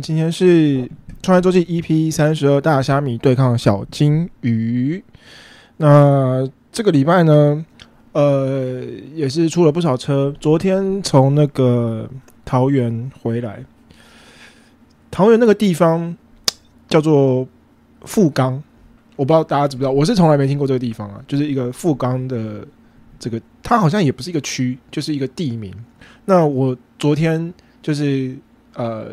今天是创业周记 EP 三十二，大虾米对抗小金鱼。那这个礼拜呢，呃，也是出了不少车。昨天从那个桃园回来，桃园那个地方叫做富冈，我不知道大家知不知道，我是从来没听过这个地方啊，就是一个富冈的这个，它好像也不是一个区，就是一个地名。那我昨天就是呃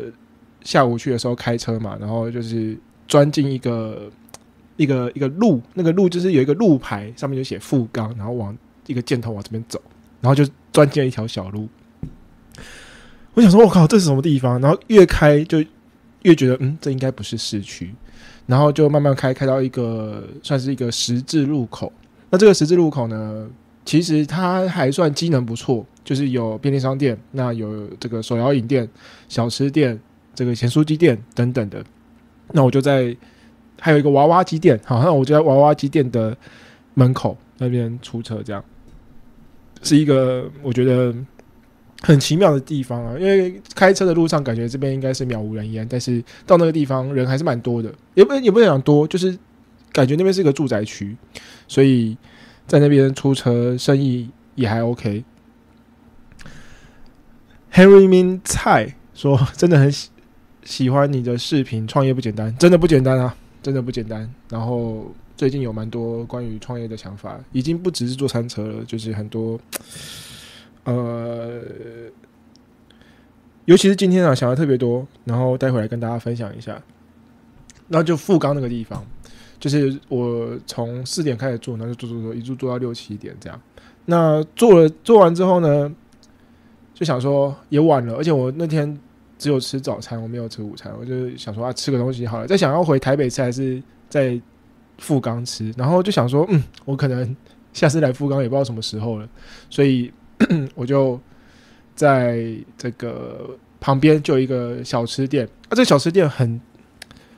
下午去的时候开车嘛，然后就是钻进一个一个一个路，那个路就是有一个路牌，上面就写富冈，然后往一个箭头往这边走，然后就钻进了一条小路。我想说，我靠，这是什么地方？然后越开就越觉得，嗯，这应该不是市区。然后就慢慢开，开到一个算是一个十字路口。那这个十字路口呢，其实它还算机能不错，就是有便利商店，那有这个手摇饮店、小吃店、这个咸酥鸡店等等的。那我就在还有一个娃娃机店，好，那我就在娃娃机店的门口那边出车，这样是一个我觉得很奇妙的地方啊。因为开车的路上感觉这边应该是渺无人烟，但是到那个地方人还是蛮多的，也不也不能讲多，就是感觉那边是一个住宅区，所以在那边出车生意也还 OK。Henry Min 蔡说：“真的很喜喜欢你的视频，创业不简单，真的不简单啊，真的不简单。然后最近有蛮多关于创业的想法，已经不只是做餐车了，就是很多呃，尤其是今天啊，想的特别多，然后待会来跟大家分享一下。那就富冈那个地方，就是我从四点开始做，那就做做做，一直做到六七点这样。那做了做完之后呢，就想说也晚了，而且我那天只有吃早餐，我没有吃午餐，我就想说啊，吃个东西好了。再想要回台北吃还是在富冈吃，然后就想说，嗯，我可能下次来富冈也不知道什么时候了，所以 我就在这个旁边就有一个小吃店，啊，这个小吃店很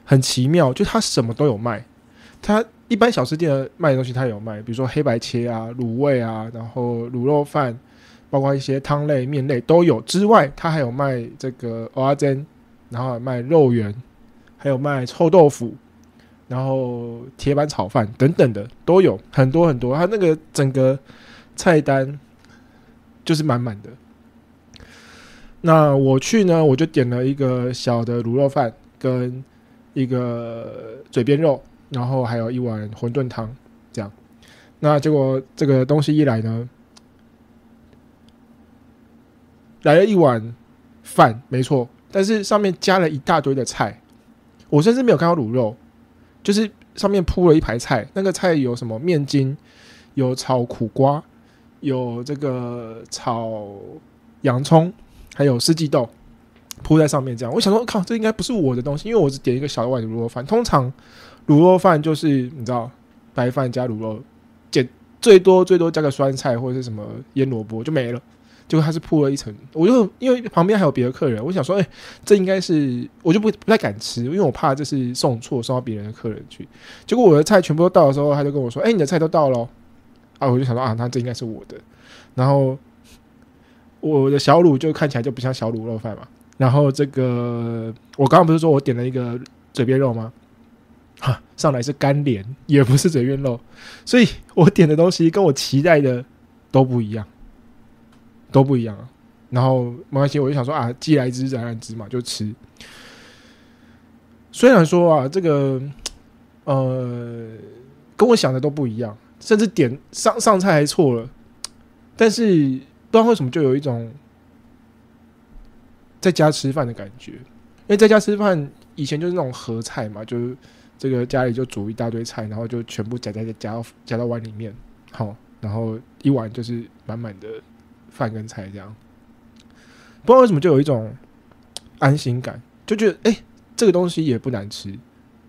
很奇妙，就它什么都有卖。它一般小吃店卖的东西它有卖，比如说黑白切啊、卤味啊，然后卤肉饭，包括一些汤类、面类都有。之外，它还有卖这个蚵仔煎，然后卖肉圆，还有卖臭豆腐，然后铁板炒饭等等的都有很多很多。它那个整个菜单就是满满的。那我去呢，我就点了一个小的卤肉饭跟一个嘴边肉。然后还有一碗馄饨汤，这样。那结果这个东西一来呢，来了一碗饭，没错，但是上面加了一大堆的菜，我甚至没有看到卤肉，就是上面铺了一排菜。那个菜有什么面筋，有炒苦瓜，有这个炒洋葱，还有四季豆铺在上面。这样，我想说，靠，这应该不是我的东西，因为我只点一个小碗的卤肉饭，通常。卤肉饭就是你知道，白饭加卤肉，减最多最多加个酸菜或者是什么腌萝卜就没了。结果他是铺了一层，我就因为旁边还有别的客人，我想说，哎，这应该是我就不不太敢吃，因为我怕这是送错送到别人的客人去。结果我的菜全部都到的时候，他就跟我说，哎，你的菜都到了啊！我就想说啊，那这应该是我的。然后我的小卤就看起来就不像小卤肉饭嘛。然后这个我刚刚不是说我点了一个嘴边肉吗？哈，上来是干莲，也不是嘴边肉，所以我点的东西跟我期待的都不一样，都不一样。然后没关系，我就想说啊，既来之则安之嘛，就吃。虽然说啊，这个呃，跟我想的都不一样，甚至点上上菜还错了，但是不知道为什么就有一种在家吃饭的感觉，因为在家吃饭以前就是那种合菜嘛，就是。这个家里就煮一大堆菜，然后就全部夹在夹夹到碗里面，好，然后一碗就是满满的饭跟菜这样。不知道为什么就有一种安心感，就觉得哎，这个东西也不难吃，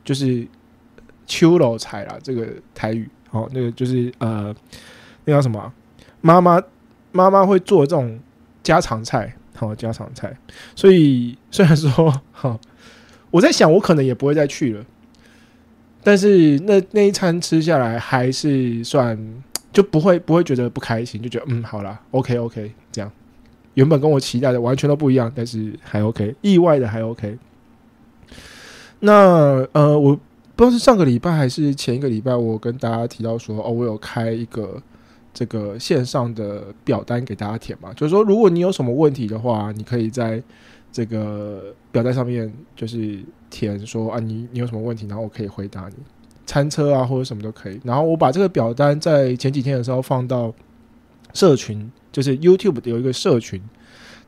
就是秋楼菜啦，这个台语，好，那个就是呃，那叫什么？妈妈妈妈会做这种家常菜，好家常菜。所以虽然说，哈，我在想，我可能也不会再去了。但是那那一餐吃下来还是算就不会不会觉得不开心，就觉得嗯好啦 o k OK 这样，原本跟我期待的完全都不一样，但是还 OK，意外的还 OK。那呃，我不知道是上个礼拜还是前一个礼拜，我跟大家提到说哦，我有开一个这个线上的表单给大家填嘛，就是说如果你有什么问题的话，你可以在。这个表单上面就是填说啊，你你有什么问题，然后我可以回答你，餐车啊或者什么都可以。然后我把这个表单在前几天的时候放到社群，就是 YouTube 有一个社群，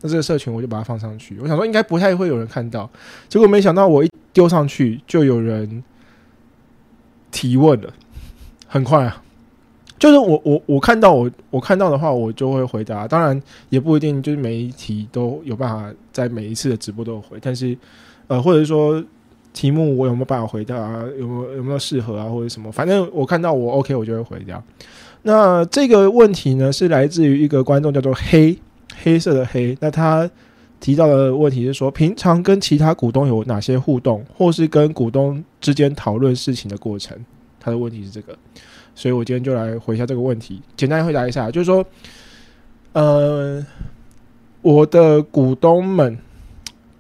那这个社群我就把它放上去。我想说应该不太会有人看到，结果没想到我一丢上去就有人提问了，很快啊。就是我我我看到我我看到的话，我就会回答。当然也不一定，就是每一题都有办法在每一次的直播都有回。但是，呃，或者是说题目我有没有办法回答啊？有没有有没有适合啊？或者什么？反正我看到我 OK，我就会回掉。那这个问题呢，是来自于一个观众叫做黑黑色的黑。那他提到的问题是说，平常跟其他股东有哪些互动，或是跟股东之间讨论事情的过程？他的问题是这个。所以我今天就来回一下这个问题，简单回答一下，就是说，呃，我的股东们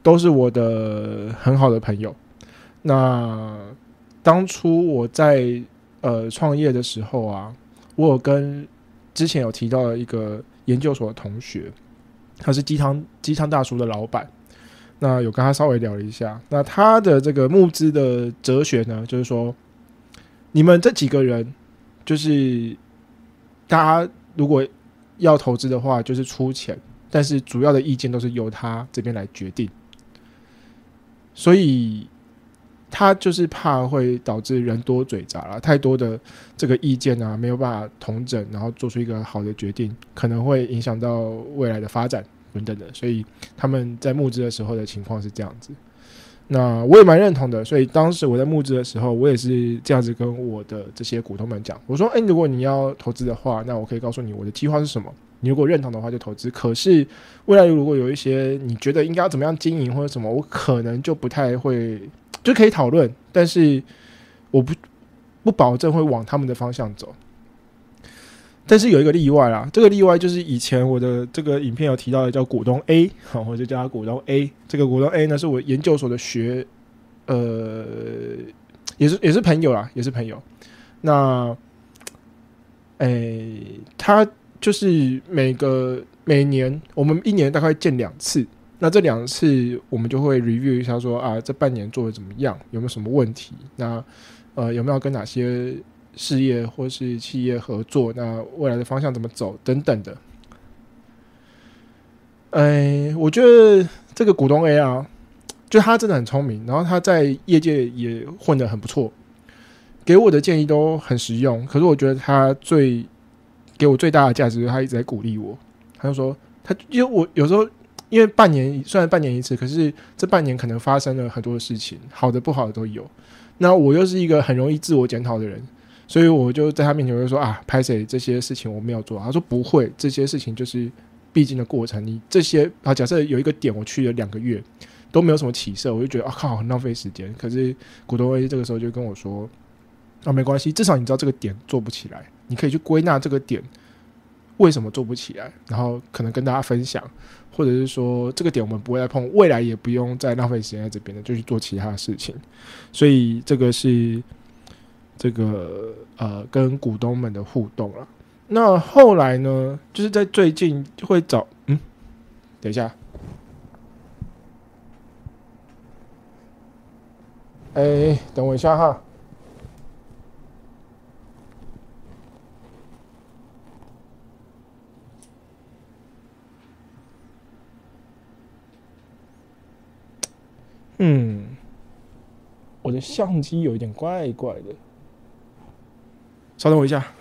都是我的很好的朋友。那当初我在呃创业的时候啊，我有跟之前有提到的一个研究所的同学，他是鸡汤鸡汤大叔的老板，那有跟他稍微聊了一下，那他的这个募资的哲学呢，就是说，你们这几个人。就是大家如果要投资的话，就是出钱，但是主要的意见都是由他这边来决定，所以他就是怕会导致人多嘴杂了，太多的这个意见啊，没有办法同整，然后做出一个好的决定，可能会影响到未来的发展等等的，所以他们在募资的时候的情况是这样子。那我也蛮认同的，所以当时我在募资的时候，我也是这样子跟我的这些股东们讲，我说：“哎，如果你要投资的话，那我可以告诉你我的计划是什么。你如果认同的话就投资。可是未来如果有一些你觉得应该要怎么样经营或者什么，我可能就不太会，就可以讨论，但是我不不保证会往他们的方向走。但是有一个例外啦，这个例外就是以前我的这个影片有提到的，叫股东 A，好，我就叫他股东 A。这个股东 A 呢，是我研究所的学，呃，也是也是朋友啦，也是朋友。那，诶，他就是每个每年我们一年大概见两次，那这两次我们就会 review 一下，说啊，这半年做的怎么样，有没有什么问题？那呃，有没有跟哪些？事业或是企业合作，那未来的方向怎么走等等的。哎，我觉得这个股东 A 啊，就他真的很聪明，然后他在业界也混得很不错，给我的建议都很实用。可是我觉得他最给我最大的价值，他一直在鼓励我。他就说，他因为我有时候因为半年虽然半年一次，可是这半年可能发生了很多事情，好的不好的都有。那我又是一个很容易自我检讨的人。所以我就在他面前我就说啊，拍谁这些事情我没有做。他说不会，这些事情就是必经的过程。你这些啊，假设有一个点我去了两个月都没有什么起色，我就觉得啊靠，很浪费时间。可是股东 A 这个时候就跟我说啊，没关系，至少你知道这个点做不起来，你可以去归纳这个点为什么做不起来，然后可能跟大家分享，或者是说这个点我们不会再碰，未来也不用再浪费时间在这边了，就去做其他事情。所以这个是。这个呃，跟股东们的互动了。那后来呢，就是在最近会找嗯，等一下，哎，等我一下哈。嗯，我的相机有一点怪怪的。稍等我一下。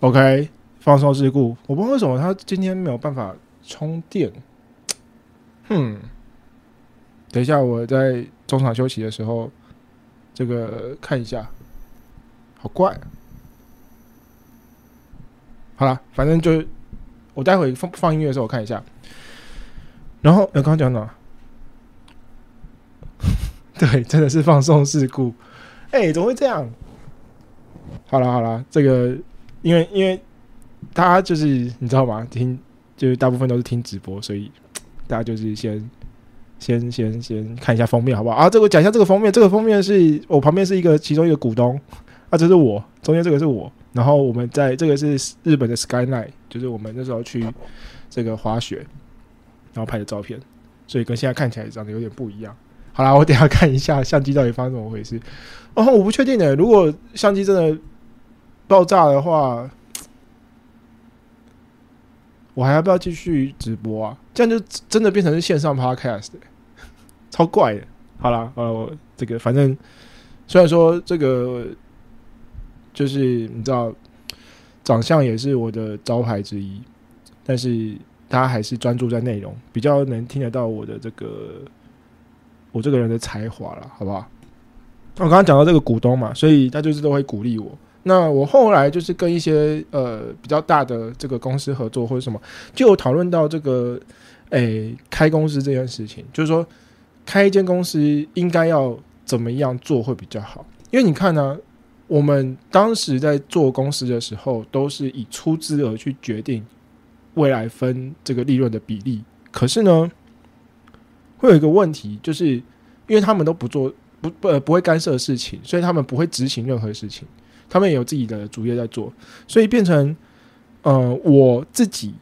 OK，放松事故。我不知道为什么他今天没有办法充电。哼，等一下我在中场休息的时候，这个看一下，好怪。好了，反正就我待会放放音乐的时候我看一下。然后，呃，刚刚讲哪？对，真的是放松事故。哎，怎么会这样？好了好了，这个。因为因为大家就是你知道吗？听就是大部分都是听直播，所以大家就是先先先先看一下封面好不好？啊，这个讲一下这个封面，这个封面是我旁边是一个其中一个股东啊，这是我中间这个是我，然后我们在这个是日本的 Skyline，就是我们那时候去这个滑雪然后拍的照片，所以跟现在看起来长得有点不一样。好啦，我等下看一下相机到底发生怎么回事。哦，我不确定的，如果相机真的。爆炸的话，我还要不要继续直播啊？这样就真的变成是线上 podcast，超怪的。好了，呃，这个反正虽然说这个就是你知道，长相也是我的招牌之一，但是大家还是专注在内容，比较能听得到我的这个我这个人的才华了，好不好？我刚刚讲到这个股东嘛，所以他就是都会鼓励我。那我后来就是跟一些呃比较大的这个公司合作或者什么，就有讨论到这个诶开公司这件事情，就是说开一间公司应该要怎么样做会比较好？因为你看呢，我们当时在做公司的时候，都是以出资额去决定未来分这个利润的比例。可是呢，会有一个问题，就是因为他们都不做不不不会干涉事情，所以他们不会执行任何事情。他们也有自己的主业在做，所以变成，呃，我自己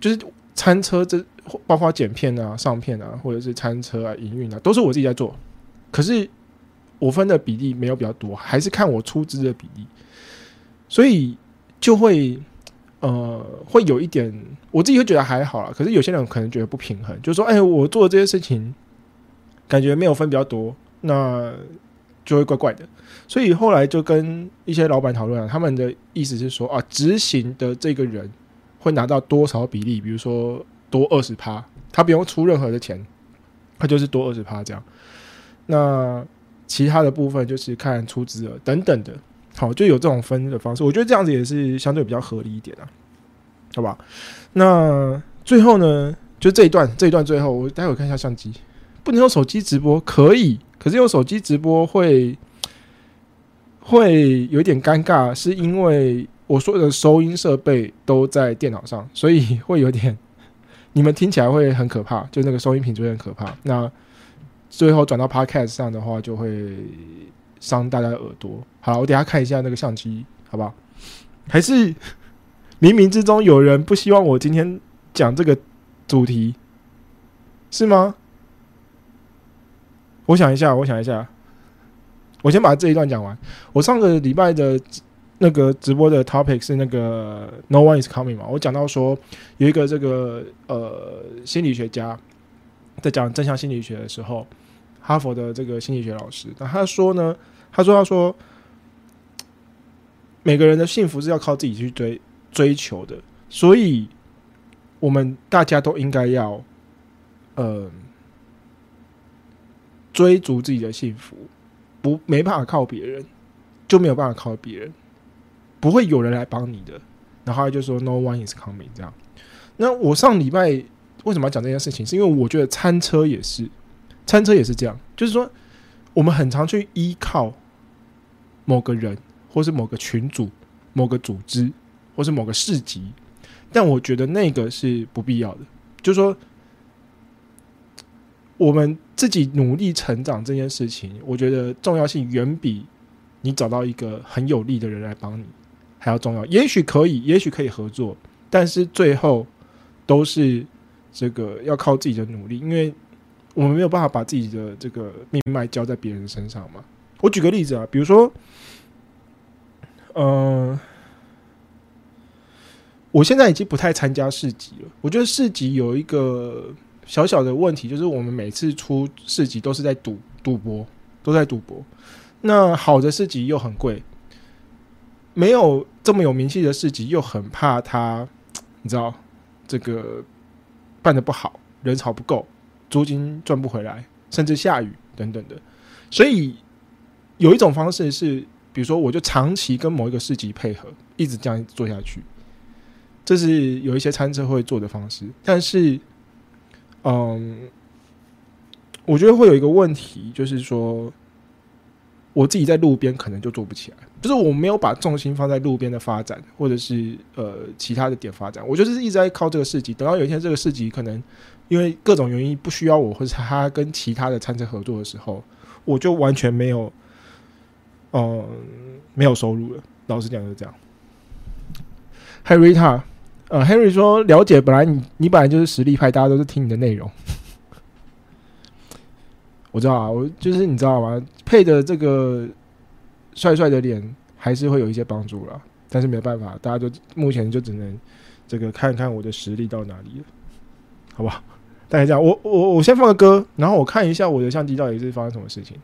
就是餐车，这包括剪片啊、上片啊，或者是餐车啊、营运啊，都是我自己在做。可是我分的比例没有比较多，还是看我出资的比例，所以就会呃会有一点，我自己会觉得还好啦，可是有些人可能觉得不平衡，就是说，哎，我做的这些事情感觉没有分比较多，那就会怪怪的。所以后来就跟一些老板讨论啊，他们的意思是说啊，执行的这个人会拿到多少比例，比如说多二十趴，他不用出任何的钱，他就是多二十趴这样。那其他的部分就是看出资额等等的，好，就有这种分的方式。我觉得这样子也是相对比较合理一点啊，好吧？那最后呢，就这一段，这一段最后，我待会看一下相机，不能用手机直播，可以，可是用手机直播会。会有点尴尬，是因为我说的收音设备都在电脑上，所以会有点你们听起来会很可怕，就那个收音品质会很可怕。那最后转到 Podcast 上的话，就会伤大家的耳朵。好，我等下看一下那个相机，好不好？还是冥冥之中有人不希望我今天讲这个主题，是吗？我想一下，我想一下。我先把这一段讲完。我上个礼拜的那个直播的 topic 是那个 No one is coming 嘛？我讲到说有一个这个呃心理学家在讲正向心理学的时候，哈佛的这个心理学老师，那他说呢，他说他说每个人的幸福是要靠自己去追追求的，所以我们大家都应该要呃追逐自己的幸福。不，没办法靠别人，就没有办法靠别人，不会有人来帮你的。然后他就说 “No one is coming” 这样。那我上礼拜为什么要讲这件事情？是因为我觉得餐车也是，餐车也是这样，就是说我们很常去依靠某个人，或是某个群组、某个组织，或是某个市集，但我觉得那个是不必要的。就是说。我们自己努力成长这件事情，我觉得重要性远比你找到一个很有力的人来帮你还要重要。也许可以，也许可以合作，但是最后都是这个要靠自己的努力，因为我们没有办法把自己的这个命脉交在别人身上嘛。我举个例子啊，比如说，嗯，我现在已经不太参加市集了。我觉得市集有一个。小小的问题就是，我们每次出市集都是在赌赌博，都在赌博。那好的市集又很贵，没有这么有名气的市集又很怕它，你知道这个办的不好，人潮不够，租金赚不回来，甚至下雨等等的。所以有一种方式是，比如说我就长期跟某一个市集配合，一直这样做下去，这是有一些餐车会做的方式，但是。嗯，我觉得会有一个问题，就是说，我自己在路边可能就做不起来，就是我没有把重心放在路边的发展，或者是呃其他的点发展，我就是一直在靠这个市集。等到有一天这个市集可能因为各种原因不需要我，或者他跟其他的餐车合作的时候，我就完全没有，嗯，没有收入了。老实讲就是这样。嗨，Rita。呃，Henry 说了解，本来你你本来就是实力派，大家都是听你的内容。我知道啊，我就是你知道吗？配的这个帅帅的脸还是会有一些帮助了，但是没有办法，大家就目前就只能这个看看我的实力到哪里了，好吧？大家这样，我我我先放个歌，然后我看一下我的相机到底是发生什么事情。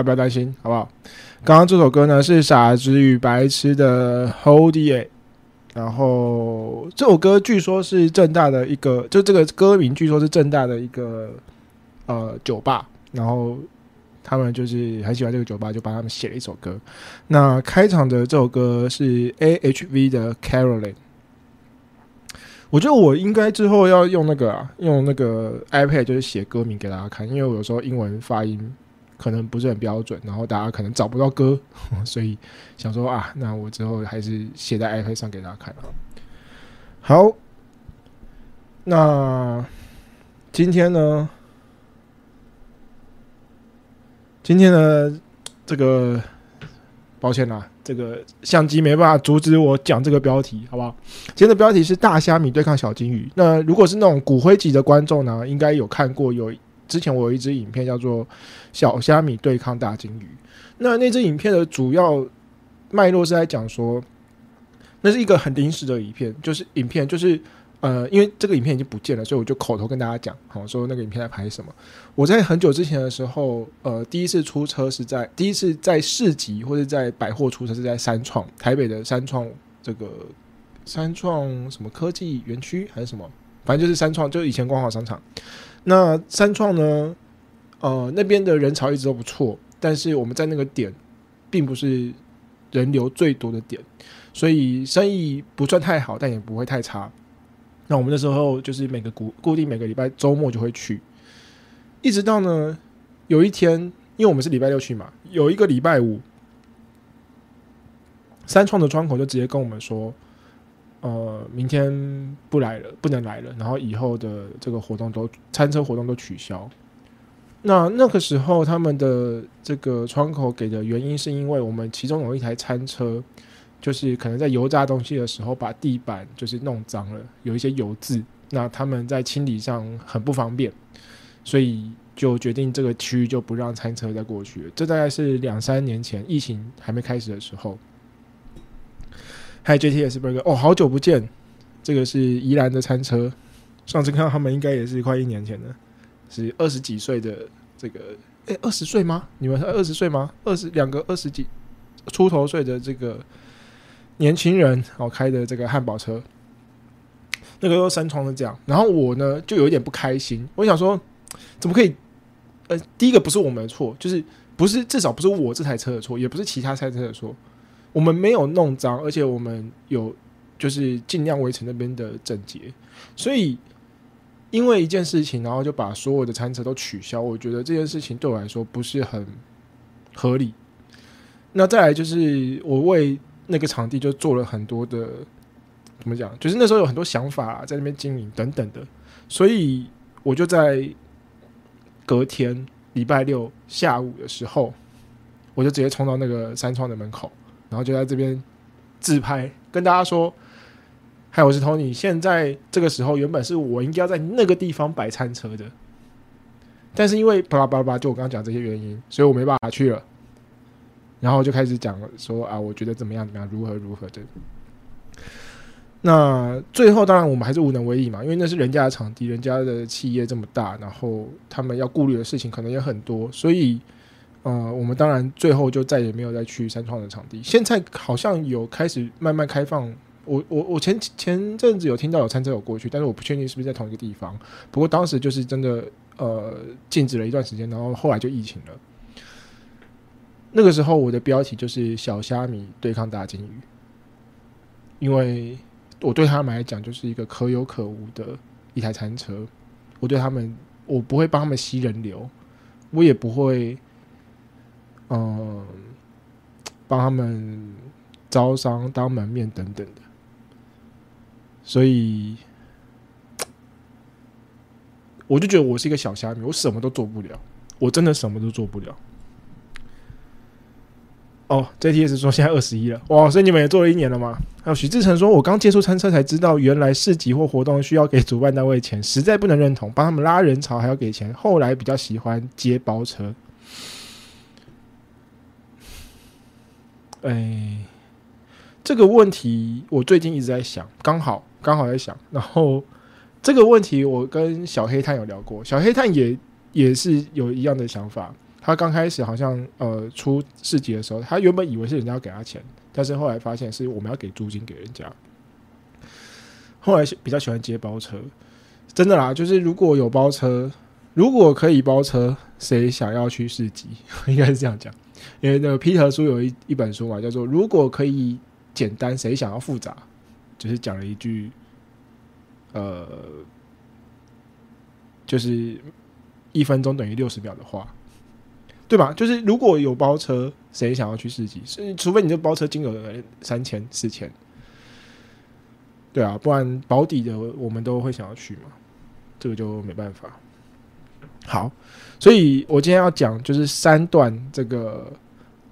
家不要担心，好不好？刚刚这首歌呢是《傻子与白痴》的 Hold It，然后这首歌据说是正大的一个，就这个歌名据说是正大的一个呃酒吧，然后他们就是很喜欢这个酒吧，就帮他们写了一首歌。那开场的这首歌是 A H V 的 Caroline。我觉得我应该之后要用那个啊，用那个 iPad 就是写歌名给大家看，因为我有时候英文发音可能不是很标准，然后大家可能找不到歌，所以想说啊，那我之后还是写在 iPad 上给大家看啊。好，那今天呢？今天呢？这个抱歉啦，这个相机没办法阻止我讲这个标题，好不好？今天的标题是大虾米对抗小金鱼。那如果是那种骨灰级的观众呢，应该有看过有之前我有一支影片叫做《小虾米对抗大金鱼》。那那支影片的主要脉络是在讲说，那是一个很临时的影片，就是影片就是呃，因为这个影片已经不见了，所以我就口头跟大家讲，好说那个影片在拍什么。我在很久之前的时候，呃，第一次出车是在第一次在市集或者在百货出车是在三创台北的三创这个三创什么科技园区还是什么，反正就是三创，就是以前光华商场。那三创呢，呃，那边的人潮一直都不错，但是我们在那个点并不是人流最多的点，所以生意不算太好，但也不会太差。那我们那时候就是每个固固定每个礼拜周末就会去，一直到呢有一天，因为我们是礼拜六去嘛，有一个礼拜五，三创的窗口就直接跟我们说，呃，明天不来了，不能来了，然后以后的这个活动都餐车活动都取消。那那个时候他们的这个窗口给的原因是因为我们其中有一台餐车。就是可能在油炸东西的时候，把地板就是弄脏了，有一些油渍，那他们在清理上很不方便，所以就决定这个区域就不让餐车再过去了。这大概是两三年前疫情还没开始的时候。还有 JTS Burger，哦，好久不见，这个是宜兰的餐车，上次看到他们应该也是快一年前的，是二十几岁的这个，诶，二十岁吗？你们二十岁吗？二十两个二十几出头岁的这个。年轻人哦开的这个汉堡车，那个三窗的这样，然后我呢就有一点不开心，我想说怎么可以？呃，第一个不是我们的错，就是不是至少不是我这台车的错，也不是其他赛车的错，我们没有弄脏，而且我们有就是尽量维持那边的整洁，所以因为一件事情，然后就把所有的餐车都取消，我觉得这件事情对我来说不是很合理。那再来就是我为那个场地就做了很多的，怎么讲？就是那时候有很多想法在那边经营等等的，所以我就在隔天礼拜六下午的时候，我就直接冲到那个山窗的门口，然后就在这边自拍，跟大家说：“嗨，我是 Tony。现在这个时候，原本是我应该要在那个地方摆餐车的，但是因为巴拉巴拉巴拉，就我刚刚讲这些原因，所以我没办法去了。然后就开始讲说啊，我觉得怎么样怎么样，如何如何的。那最后当然我们还是无能为力嘛，因为那是人家的场地，人家的企业这么大，然后他们要顾虑的事情可能也很多，所以呃，我们当然最后就再也没有再去三创的场地。现在好像有开始慢慢开放，我我我前前阵子有听到有餐车有过去，但是我不确定是不是在同一个地方。不过当时就是真的呃禁止了一段时间，然后后来就疫情了。那个时候我的标题就是小虾米对抗大金鱼，因为我对他们来讲就是一个可有可无的一台餐车，我对他们我不会帮他们吸人流，我也不会嗯帮他们招商当门面等等的，所以我就觉得我是一个小虾米，我什么都做不了，我真的什么都做不了。哦，JTS 说现在二十一了，哇！所以你们也做了一年了吗？还有许志成说，我刚接触餐车才知道，原来市集或活动需要给主办单位钱，实在不能认同，帮他们拉人潮还要给钱。后来比较喜欢接包车。哎，这个问题我最近一直在想，刚好刚好在想，然后这个问题我跟小黑炭有聊过，小黑炭也也是有一样的想法。他刚开始好像呃出市集的时候，他原本以为是人家要给他钱，但是后来发现是我们要给租金给人家。后来比较喜欢接包车，真的啦，就是如果有包车，如果可以包车，谁想要去市集？应该是这样讲，因为那个皮特书有一一本书嘛，叫做《如果可以简单，谁想要复杂》，就是讲了一句，呃，就是一分钟等于六十秒的话。对吧？就是如果有包车，谁想要去市集？是除非你这包车金额三千、四千，对啊，不然保底的我们都会想要去嘛。这个就没办法。好，所以我今天要讲就是三段这个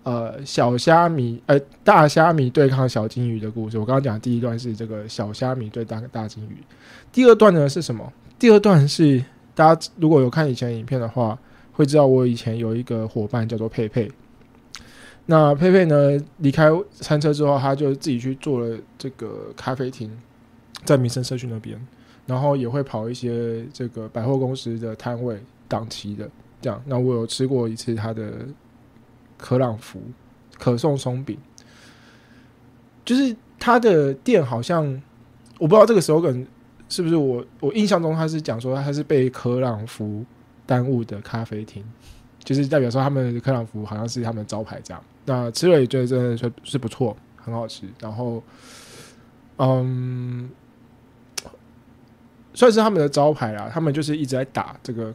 呃小虾米呃大虾米对抗小金鱼的故事。我刚刚讲第一段是这个小虾米对大大金鱼，第二段呢是什么？第二段是大家如果有看以前影片的话。会知道我以前有一个伙伴叫做佩佩，那佩佩呢离开餐车之后，他就自己去做了这个咖啡厅，在民生社区那边，然后也会跑一些这个百货公司的摊位档期的这样。那我有吃过一次他的可朗福可颂松饼，就是他的店好像我不知道这个时候跟是不是我我印象中他是讲说他是被可朗福。耽误的咖啡厅，就是代表说他们的克朗福好像是他们招牌这样。那吃了也觉得真的是是不错，很好吃。然后，嗯，算是他们的招牌啦。他们就是一直在打这个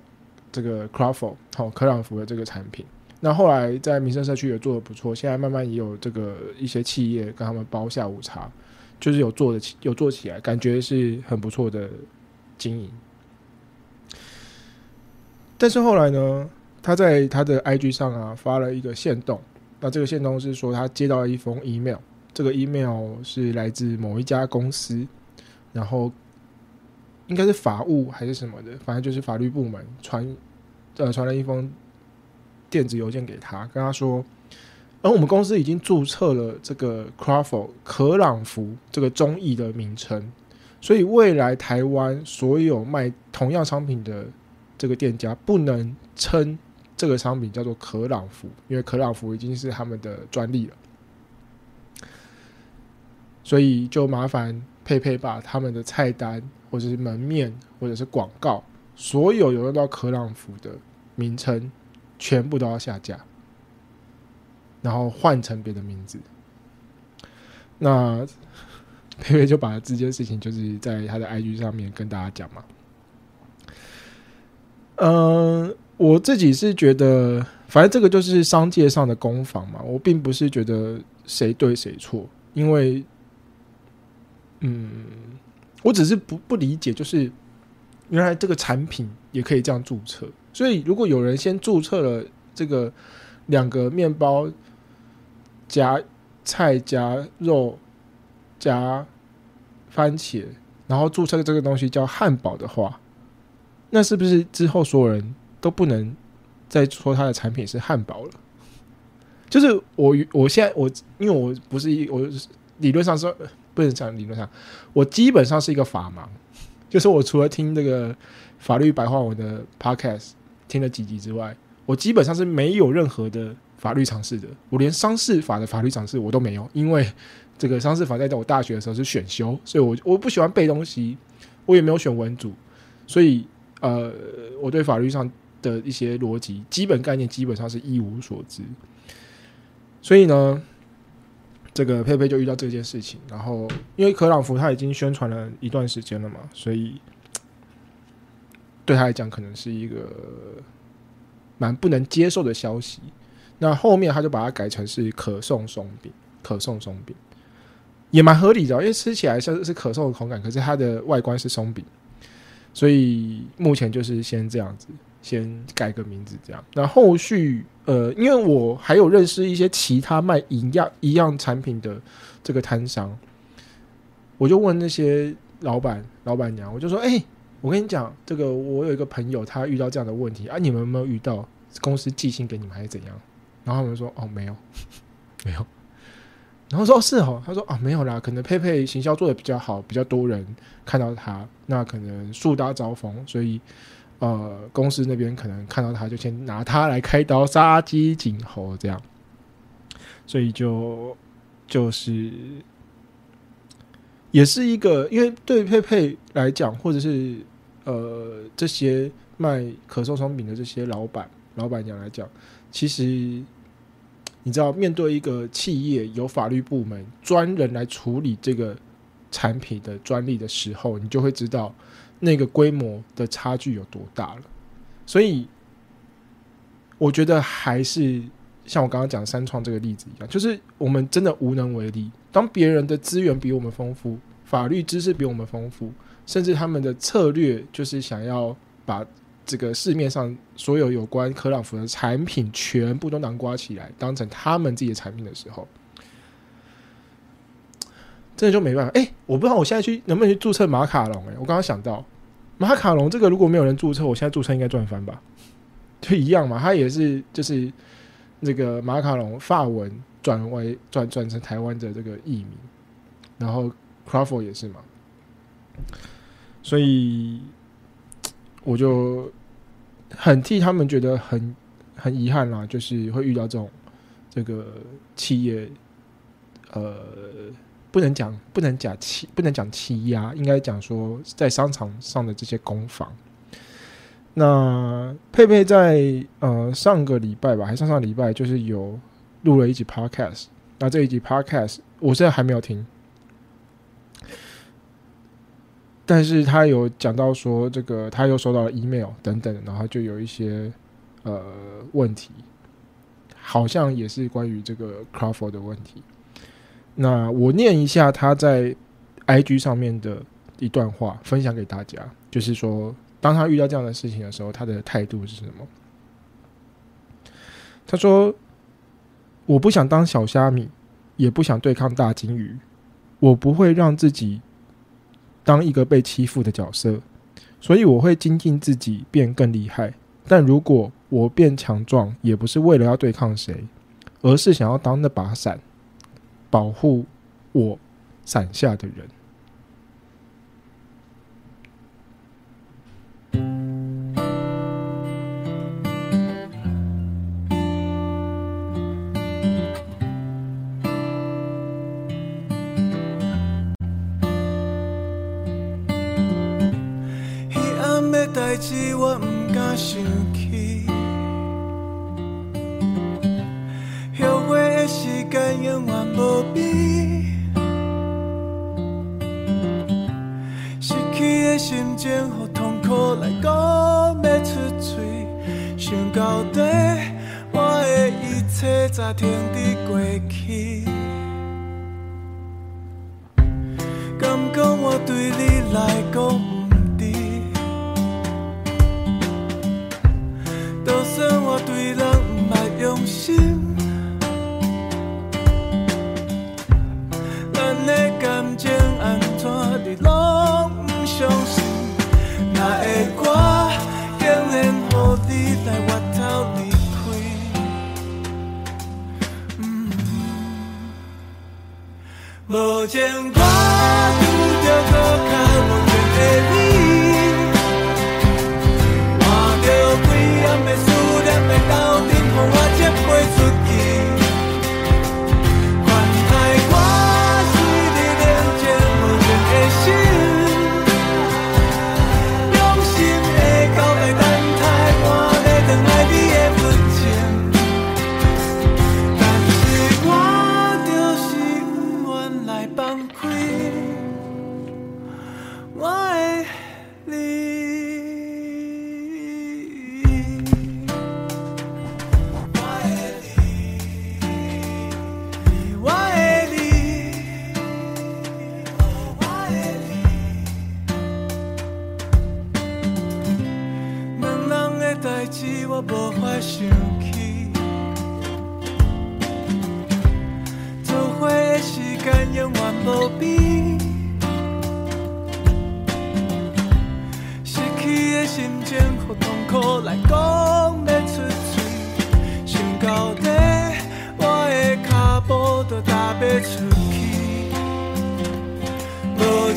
这个 c r a f o 好克朗福的这个产品。那后来在民生社区也做的不错，现在慢慢也有这个一些企业跟他们包下午茶，就是有做的起有做起来，感觉是很不错的经营。但是后来呢，他在他的 IG 上啊发了一个线动，那这个线动是说他接到了一封 email，这个 email 是来自某一家公司，然后应该是法务还是什么的，反正就是法律部门传呃传了一封电子邮件给他，跟他说，而我们公司已经注册了这个 Crawford 可朗福这个中译的名称，所以未来台湾所有卖同样商品的。这个店家不能称这个商品叫做可朗福，因为可朗福已经是他们的专利了，所以就麻烦佩佩把他们的菜单或者是门面或者是广告，所有有用到可朗福的名称，全部都要下架，然后换成别的名字。那 佩佩就把这件事情就是在他的 IG 上面跟大家讲嘛。嗯，我自己是觉得，反正这个就是商界上的攻防嘛。我并不是觉得谁对谁错，因为，嗯，我只是不不理解，就是原来这个产品也可以这样注册。所以，如果有人先注册了这个两个面包夹菜夹肉夹番茄，然后注册这个东西叫汉堡的话，那是不是之后所有人都不能再说它的产品是汉堡了？就是我我现在我因为我不是一我理论上是不能讲理论上，我基本上是一个法盲，就是我除了听这个法律白话文的 podcast 听了几集之外，我基本上是没有任何的法律常识的，我连商事法的法律常识我都没有，因为这个商事法在我大学的时候是选修，所以我我不喜欢背东西，我也没有选文组，所以呃，我对法律上的一些逻辑、基本概念基本上是一无所知。所以呢，这个佩佩就遇到这件事情，然后因为可朗福他已经宣传了一段时间了嘛，所以对他来讲可能是一个蛮不能接受的消息。那后面他就把它改成是可颂松饼，可颂松饼也蛮合理的，因为吃起来像是可颂的口感，可是它的外观是松饼，所以目前就是先这样子。先改个名字，这样。那后续，呃，因为我还有认识一些其他卖一样一样产品的这个摊商，我就问那些老板、老板娘，我就说：“哎，我跟你讲，这个我有一个朋友，他遇到这样的问题啊，你们有没有遇到？公司寄信给你们还是怎样？”然后他们说：“哦，没有，没有。”然后说：“是哦。”他说：“啊，没有啦，可能佩佩行销做的比较好，比较多人看到他，那可能树大招风，所以。”呃，公司那边可能看到他就先拿他来开刀，杀鸡儆猴这样，所以就就是也是一个，因为对佩佩来讲，或者是呃这些卖可颂松饼的这些老板、老板娘来讲，其实你知道，面对一个企业有法律部门专人来处理这个产品的专利的时候，你就会知道。那个规模的差距有多大了？所以我觉得还是像我刚刚讲三创这个例子一样，就是我们真的无能为力。当别人的资源比我们丰富，法律知识比我们丰富，甚至他们的策略就是想要把这个市面上所有有关可朗福的产品全部都囊括起来，当成他们自己的产品的时候。真的就没办法哎！我不知道我现在去能不能去注册马卡龙哎！我刚刚想到马卡龙这个，如果没有人注册，我现在注册应该赚翻吧？就一样嘛，它也是就是这个马卡龙发文转为转转成台湾的这个译名，然后 Crawford 也是嘛，所以我就很替他们觉得很很遗憾啦，就是会遇到这种这个企业呃。不能讲，不能讲欺，不能讲欺压，应该讲说在商场上的这些攻防。那佩佩在呃上个礼拜吧，还上上礼拜，就是有录了一集 podcast。那这一集 podcast 我现在还没有听，但是他有讲到说这个他又收到了 email 等等，然后就有一些呃问题，好像也是关于这个 Crawford 的问题。那我念一下他在 IG 上面的一段话，分享给大家。就是说，当他遇到这样的事情的时候，他的态度是什么？他说：“我不想当小虾米，也不想对抗大金鱼。我不会让自己当一个被欺负的角色，所以我会精进自己，变更厉害。但如果我变强壮，也不是为了要对抗谁，而是想要当那把伞。”保护我伞下的人。彼暗的代志，我不敢想起。切才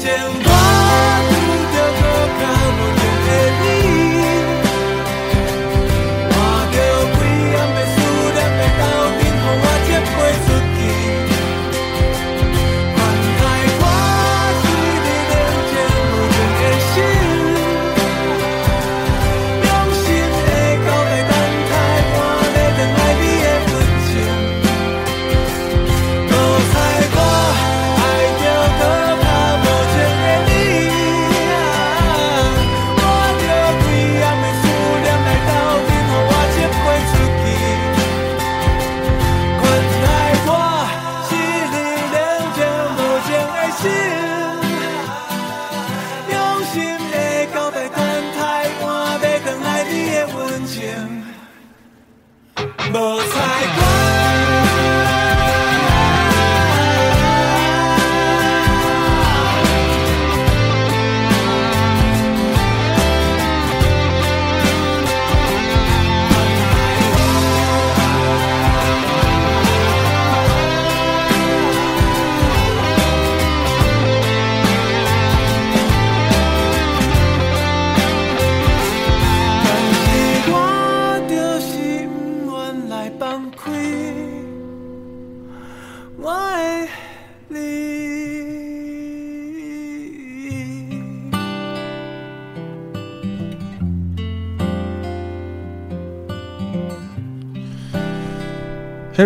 无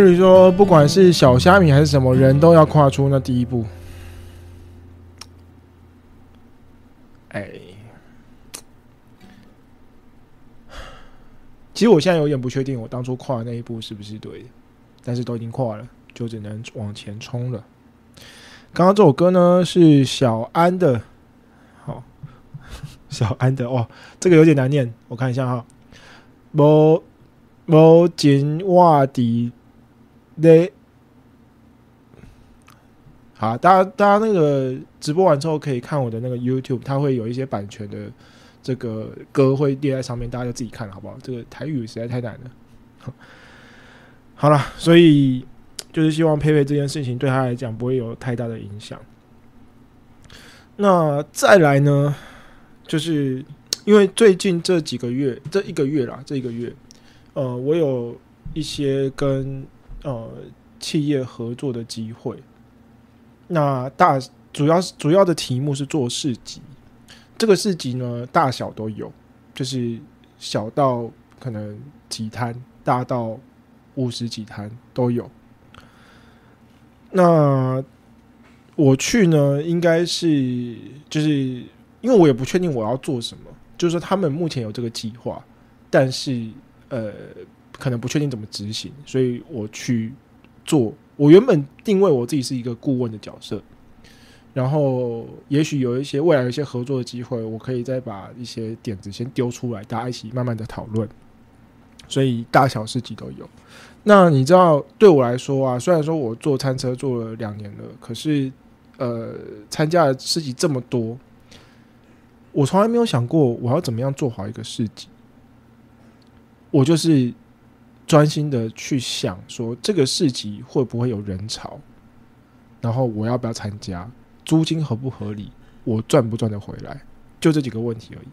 Henry 说，不管是小虾米还是什么人，都要跨出那第一步。哎，其实我现在有点不确定，我当初跨的那一步是不是对的，但是都已经跨了，就只能往前冲了。刚刚这首歌呢是小安的，好，小安的哦，这个有点难念，我看一下哈。无无紧瓦底嘞，好，大家大家那个直播完之后可以看我的那个 YouTube，它会有一些版权的这个歌会列在上面，大家就自己看好不好？这个台语实在太难了。好了，所以就是希望佩佩这件事情对他来讲不会有太大的影响。那再来呢，就是因为最近这几个月，这一个月啦，这一个月，呃，我有一些跟呃企业合作的机会。那大主要是主要的题目是做市集，这个市集呢大小都有，就是小到可能几摊，大到五十几摊都有。那我去呢，应该是就是因为我也不确定我要做什么，就是说他们目前有这个计划，但是呃可能不确定怎么执行，所以我去做。我原本定位我自己是一个顾问的角色，然后也许有一些未来有一些合作的机会，我可以再把一些点子先丢出来，大家一起慢慢的讨论。所以大小事情都有。那你知道，对我来说啊，虽然说我做餐车做了两年了，可是呃，参加的事情这么多，我从来没有想过我要怎么样做好一个市集。我就是专心的去想说，这个市集会不会有人潮，然后我要不要参加，租金合不合理，我赚不赚得回来，就这几个问题而已。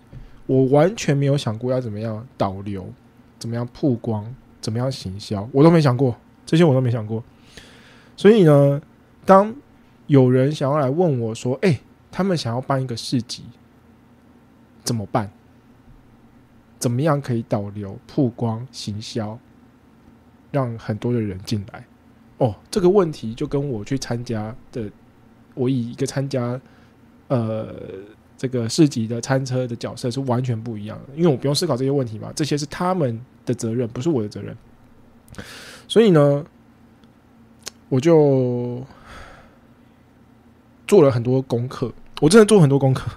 我完全没有想过要怎么样导流，怎么样曝光，怎么样行销，我都没想过，这些我都没想过。所以呢，当有人想要来问我说：“哎、他们想要办一个市集，怎么办？怎么样可以导流、曝光、行销，让很多的人进来？”哦，这个问题就跟我去参加的，我以一个参加呃这个市集的餐车的角色是完全不一样的，因为我不用思考这些问题嘛，这些是他们的责任，不是我的责任。所以呢，我就做了很多功课，我真的做很多功课，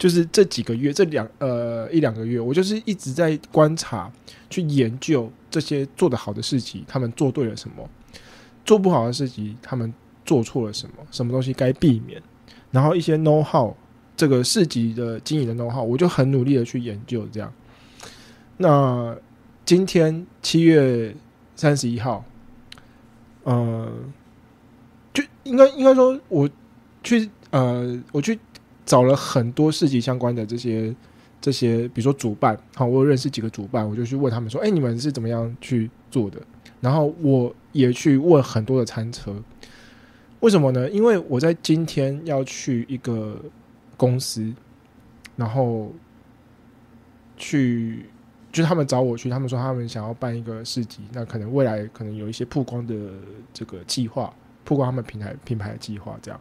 就是这几个月，这两呃一两个月，我就是一直在观察、去研究这些做得好的事情，他们做对了什么，做不好的事情，他们做错了什么，什么东西该避免，然后一些 know how，这个市集的经营的 know how，我就很努力的去研究这样。那今天七月三十一号，呃，就应该应该说，我去呃，我去找了很多市集相关的这些这些，比如说主办，好，我有认识几个主办，我就去问他们说，哎、你们是怎么样去做的？然后我也去问很多的餐车，为什么呢？因为我在今天要去一个公司，然后去。就是他们找我去，他们说他们想要办一个市集，那可能未来可能有一些曝光的这个计划，曝光他们平台品牌的计划这样。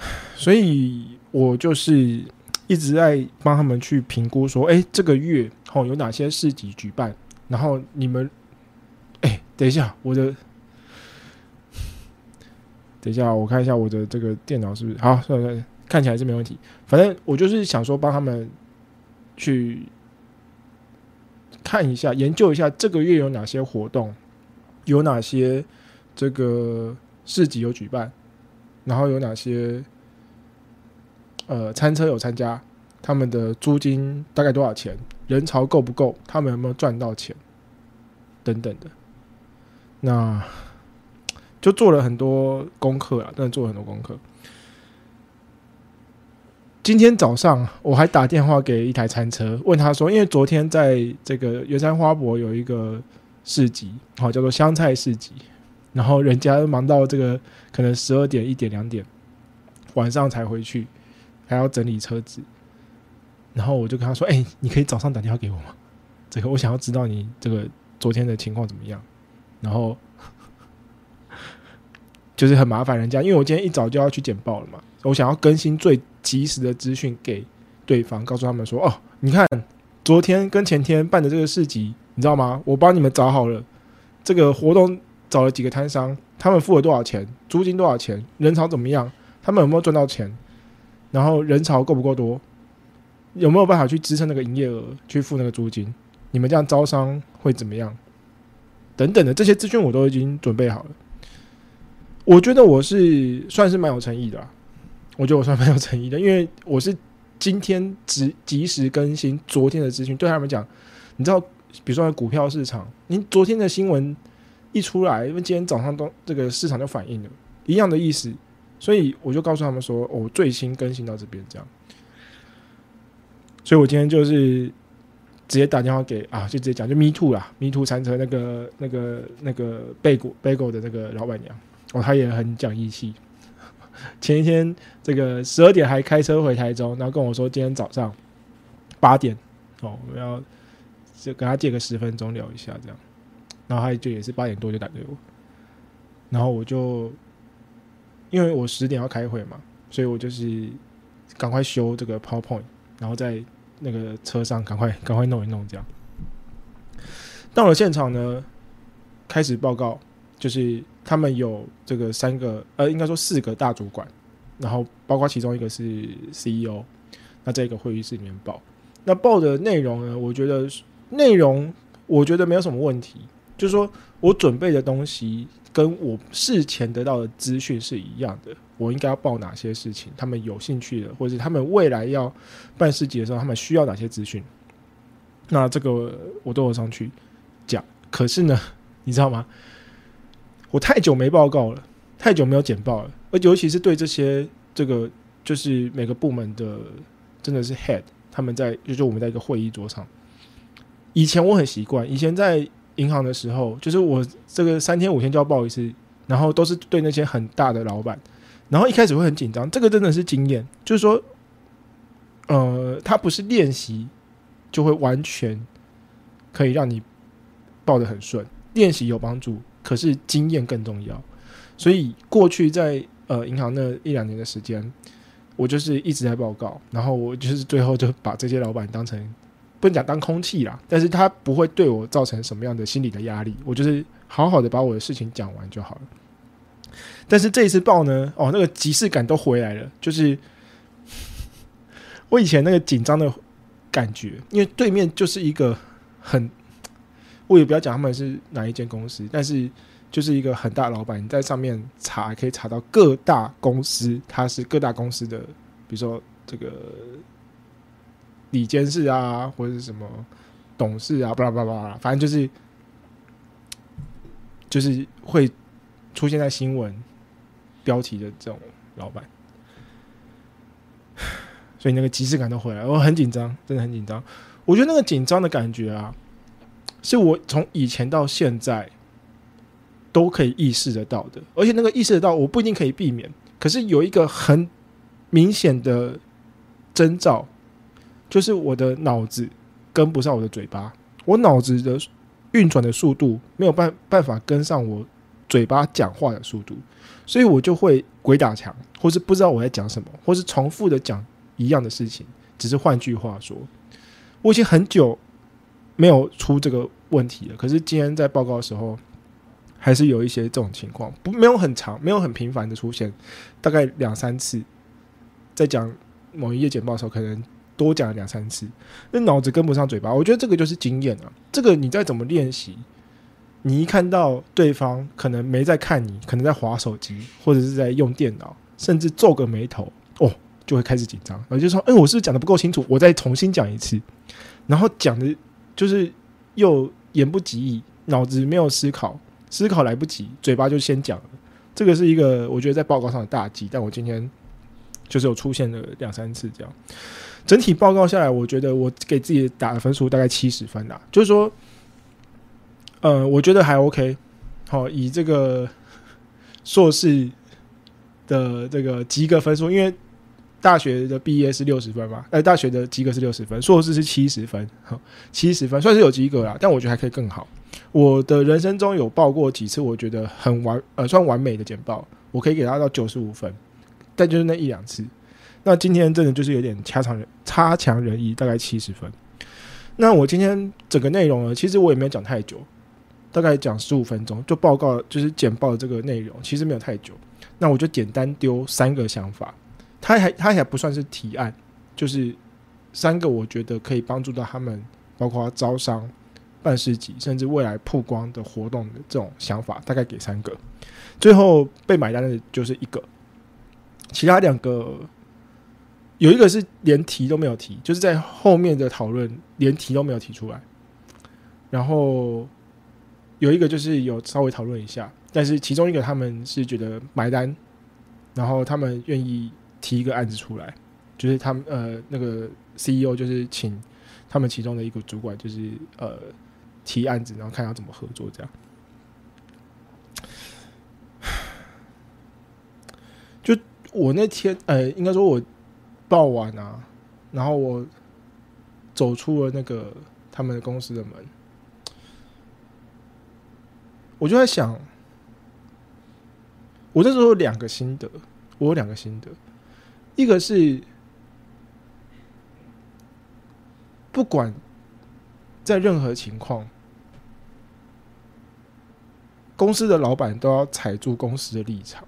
所以我就是一直在帮他们去评估说，哎、这个月哦有哪些市集举办，然后你们，哎、等一下，我的，等一下，我看一下我的这个电脑是不是好，算了算了，看起来是没问题。反正我就是想说帮他们去看一下、研究一下这个月有哪些活动，有哪些这个市集有举办，然后有哪些呃餐车有参加，他们的租金大概多少钱，人潮够不够，他们有没有赚到钱，等等的。那就做了很多功课啊，真的做了很多功课。今天早上我还打电话给一台餐车，问他说，因为昨天在这个圆山花博有一个市集，好叫做香菜市集，然后人家忙到这个可能十二点、一点、两点，晚上才回去，还要整理车子。然后我就跟他说：“哎、你可以早上打电话给我吗？这个我想要知道你这个昨天的情况怎么样。”然后就是很麻烦人家，因为我今天一早就要去简报了嘛，我想要更新最及时的资讯给对方，告诉他们说：“哦，你看昨天跟前天办的这个市集，你知道吗？我帮你们找好了，这个活动找了几个摊商，他们付了多少钱，租金多少钱，人潮怎么样，他们有没有赚到钱，然后人潮够不够多，有没有办法去支撑那个营业额，去付那个租金？你们这样招商会怎么样？等等的这些资讯我都已经准备好了。我觉得我是算是蛮有诚意的、我觉得我算蛮有诚意的，因为我是今天及及时更新昨天的资讯，对他们讲，你知道，比如说股票市场，您昨天的新闻一出来，因为今天早上都这个市场就反应了，一样的意思，所以我就告诉他们说，我、最新更新到这边这样，所以我今天就是直接打电话给啊，就直接讲就 Me Too 啦，Me Too 餐车那个那个那个贝果贝果的那个老板娘，哦，她也很讲义气。前一天这个十二点还开车回台中，然后跟我说今天早上八点哦，我们要就跟他借个十分钟聊一下这样，然后他就也是八点多就打给我，然后我就因为我十点要开会嘛，所以我就是赶快修这个 PowerPoint，然后在那个车上赶快赶快弄一弄这样。到了现场呢，开始报告，就是他们有这个三个呃，应该说四个大主管，然后包括其中一个是 CEO，那在一个会议室里面报。那报的内容呢，我觉得内容我觉得没有什么问题，就是说我准备的东西跟我事前得到的资讯是一样的，我应该要报哪些事情，他们有兴趣的，或者是他们未来要办事情的时候，他们需要哪些资讯，那这个我都有上去讲。可是呢，你知道吗？我太久没报告了，太久没有简报了，而尤其是对这些这个就是每个部门的真的是 head，他们在就是我们在一个会议桌上。以前我很习惯，以前在银行的时候，就是我这个三天五天就要报一次，然后都是对那些很大的老板，然后一开始会很紧张，这个真的是经验，就是说，呃，他不是练习就会完全可以让你报的很顺，练习有帮助，可是经验更重要。所以过去在呃银行那一两年的时间，我就是一直在报告，然后我就是最后就把这些老板当成。不能讲当空气啦，但是他不会对我造成什么样的心理的压力，我就是好好的把我的事情讲完就好了。但是这一次报呢，哦，那个即视感都回来了，就是 我以前那个紧张的感觉，因为对面就是一个很，我也不要讲他们是哪一间公司，但是就是一个很大老板，你在上面查可以查到各大公司，他是各大公司的，比如说这个。李监事啊，或者是什么董事啊，巴拉巴拉巴拉，反正就是就是会出现在新闻标题的这种老板，所以那个即视感都回来，我很紧张，真的很紧张。我觉得那个紧张的感觉啊，是我从以前到现在都可以意识得到的，而且那个意识得到，我不一定可以避免，可是有一个很明显的征兆。就是我的脑子跟不上我的嘴巴，我脑子的运转的速度没有办办法跟上我嘴巴讲话的速度，所以我就会鬼打墙，或是不知道我在讲什么，或是重复的讲一样的事情，只是换句话说，我已经很久没有出这个问题了。可是今天在报告的时候，还是有一些这种情况，不没有很长，没有很频繁的出现，大概两三次，在讲某一页简报的时候，可能。多讲了两三次，那脑子跟不上嘴巴，我觉得这个就是经验啊。这个你再怎么练习，你一看到对方可能没在看你，可能在划手机，或者是在用电脑，甚至皱个眉头，哦，就会开始紧张，然后就说：“哎，我是不是讲的不够清楚？我再重新讲一次。”然后讲的就是又言不及义，脑子没有思考，思考来不及，嘴巴就先讲了。这个是一个我觉得在报告上的大忌，但我今天就是有出现了两三次这样。整体报告下来，我觉得我给自己打的分数大概七十分啦，就是说，呃，我觉得还 OK。好，以这个硕士的这个及格分数，因为大学的毕业是六十分嘛，呃，大学的及格是六十分，硕士是七十分，七十分算是有及格啦，但我觉得还可以更好。我的人生中有报过几次，我觉得很完，呃，算完美的简报，我可以给他到九十五分，但就是那一两次。那今天真的就是有点差强人差强人意，大概七十分。那我今天整个内容呢，其实我也没有讲太久，大概讲十五分钟，就报告就是简报这个内容，其实没有太久。那我就简单丢三个想法，它还它还不算是提案，就是三个我觉得可以帮助到他们，包括招商、办事级，甚至未来曝光的活动的这种想法，大概给三个。最后被买单的就是一个，其他两个。有一个是连提都没有提，就是在后面的讨论连提都没有提出来。然后有一个就是有稍微讨论一下，但是其中一个他们是觉得买单，然后他们愿意提一个案子出来，就是他们呃那个 CEO 就是请他们其中的一个主管就是呃提案子，然后看要怎么合作这样。就我那天呃，应该说我。报完啊，然后我走出了那个他们的公司的门，我就在想，我那时候有两个心得，我有两个心得，一个是不管在任何情况，公司的老板都要踩住公司的立场，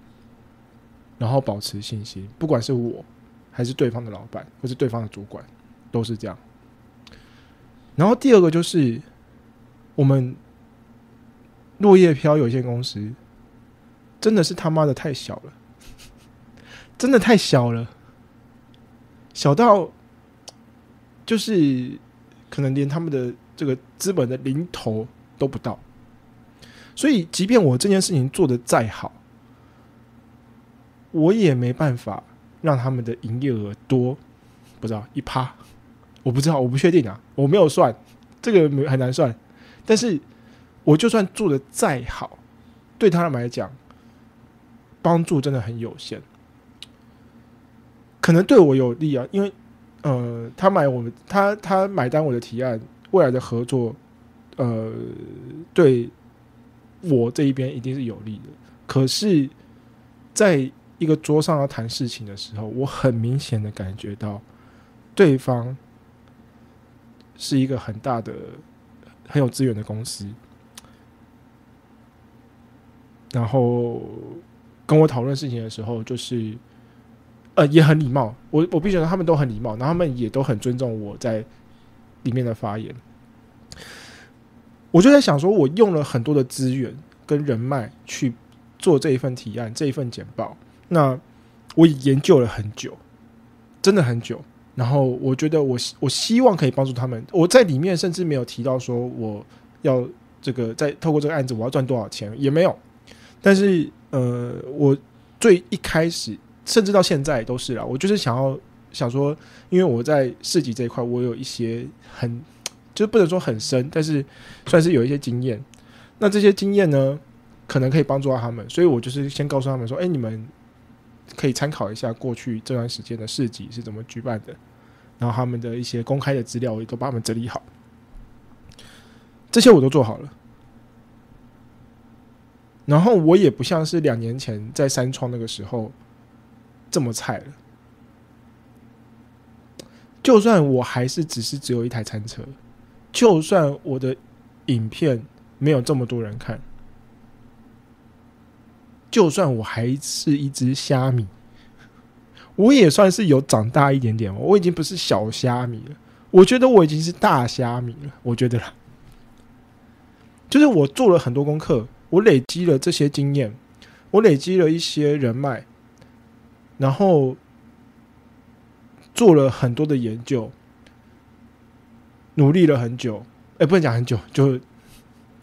然后保持信心，不管是我。还是对方的老板，或是对方的主管，都是这样。然后第二个就是我们落叶飘有限公司，真的是他妈的太小了，真的太小了，小到就是可能连他们的这个资本的零头都不到。所以，即便我这件事情做的再好，我也没办法让他们的营业额多，不知道一趴，我不知道，我不确定啊，我没有算，这个很难算。但是，我就算做的再好，对他们来讲，帮助真的很有限。可能对我有利啊，因为呃，他买我们，他他买单我的提案，未来的合作，呃，对。我这一边一定是有利的，可是，在一个桌上要谈事情的时候，我很明显的感觉到，对方是一个很大的、很有资源的公司，然后跟我讨论事情的时候，就是呃也很礼貌，我我必须说他们都很礼貌，然后他们也都很尊重我在里面的发言。我就在想说，我用了很多的资源跟人脉去做这一份提案，这一份简报。那我研究了很久，真的很久。然后我觉得，我我希望可以帮助他们。我在里面甚至没有提到说我要这个在透过这个案子我要赚多少钱，也没有。但是呃，我最一开始，甚至到现在都是啦。我就是想要想说，因为我在市集这一块，我有一些很。就是不能说很深，但是算是有一些经验。那这些经验呢，可能可以帮助到他们，所以我就是先告诉他们说：“哎，你们可以参考一下过去这段时间的市集是怎么举办的，然后他们的一些公开的资料，我也都帮他们整理好。这些我都做好了。然后我也不像是两年前在三创那个时候这么菜了。就算我还是只是只有一台餐车。”就算我的影片没有这么多人看，就算我还是一只虾米，我也算是有长大一点点。我已经不是小虾米了，我觉得我已经是大虾米了。我觉得啦，就是我做了很多功课，我累积了这些经验，我累积了一些人脉，然后做了很多的研究。努力了很久，哎，不能讲很久，就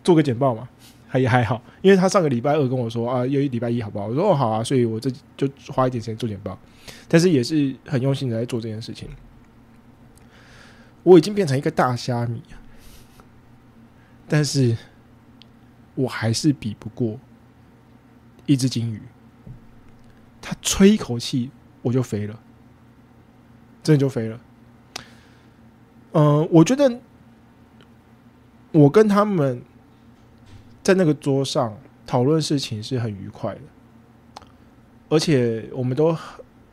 做个简报嘛，还也还好。因为他上个礼拜二跟我说啊，又一礼拜一好不好？我说哦好啊，所以我这就花一点时间做简报，但是也是很用心的在做这件事情。我已经变成一个大虾米，但是我还是比不过一只金鱼。他吹一口气，我就飞了，真的就飞了。嗯，我觉得我跟他们在那个桌上讨论事情是很愉快的，而且我们都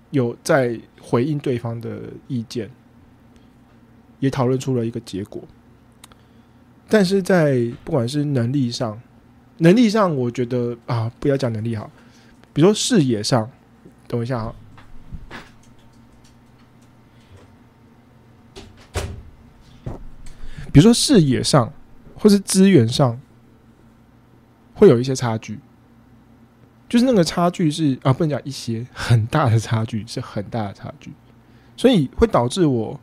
有在回应对方的意见，也讨论出了一个结果。但是在不管是能力上，能力上，我觉得啊，不要讲能力好，比如说视野上，等一下啊。比如说视野上，或是资源上，会有一些差距，就是那个差距是啊，不能讲一些很大的差距，是很大的差距，所以会导致我，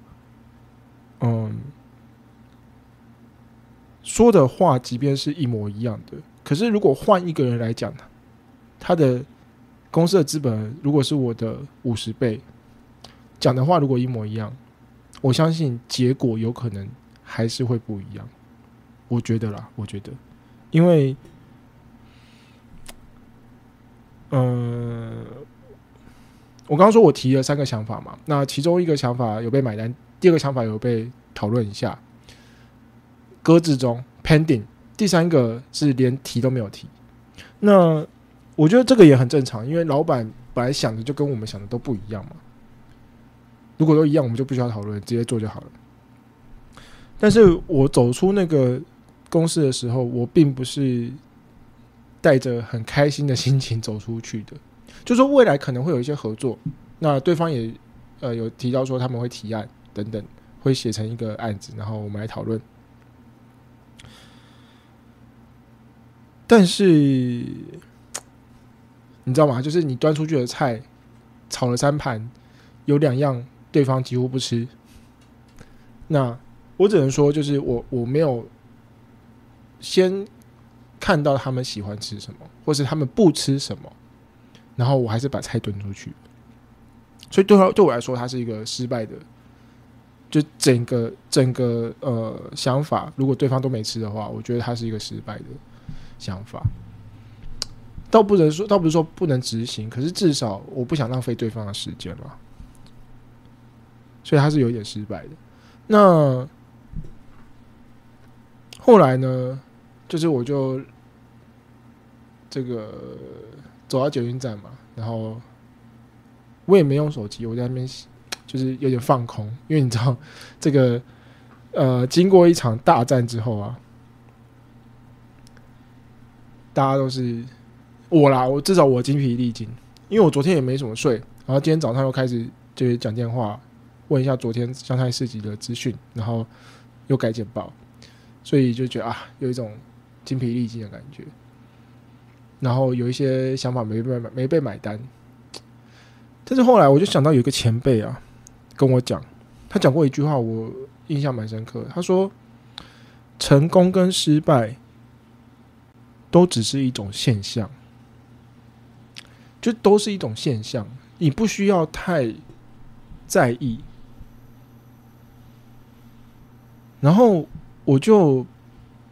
嗯，说的话即便是一模一样的，可是如果换一个人来讲呢，他的公司的资本如果是我的五十倍，讲的话如果一模一样，我相信结果有可能。还是会不一样，我觉得啦，我觉得，因为，嗯，我刚刚说我提了三个想法嘛，那其中一个想法有被买单，第二个想法有被讨论一下，搁置中 pending，第三个是连提都没有提。那我觉得这个也很正常，因为老板本来想的就跟我们想的都不一样嘛。如果都一样，我们就不需要讨论，直接做就好了。但是我走出那个公司的时候，我并不是带着很开心的心情走出去的。就说未来可能会有一些合作，那对方也呃有提到说他们会提案等等，会写成一个案子，然后我们来讨论。但是你知道吗？就是你端出去的菜，炒了三盘，有两样对方几乎不吃。那我只能说，就是我我没有先看到他们喜欢吃什么，或是他们不吃什么，然后我还是把菜端出去。所以对他对我来说，他是一个失败的。就整个整个呃想法，如果对方都没吃的话，我觉得他是一个失败的想法。倒不能说，倒不是说不能执行，可是至少我不想浪费对方的时间嘛。所以他是有点失败的。那后来呢？就是我就这个走到捷运站嘛，然后我也没用手机，我在那边就是有点放空，因为你知道这个呃，经过一场大战之后啊，大家都是我啦，我至少我精疲力尽，因为我昨天也没怎么睡，然后今天早上又开始就是讲电话。问一下昨天香菜市集的资讯，然后又改简报，所以就觉得啊，有一种精疲力尽的感觉。然后有一些想法没被买，没被买单。但是后来我就想到有一个前辈啊，跟我讲，他讲过一句话，我印象蛮深刻。他说：“成功跟失败都只是一种现象，就都是一种现象，你不需要太在意。”然后我就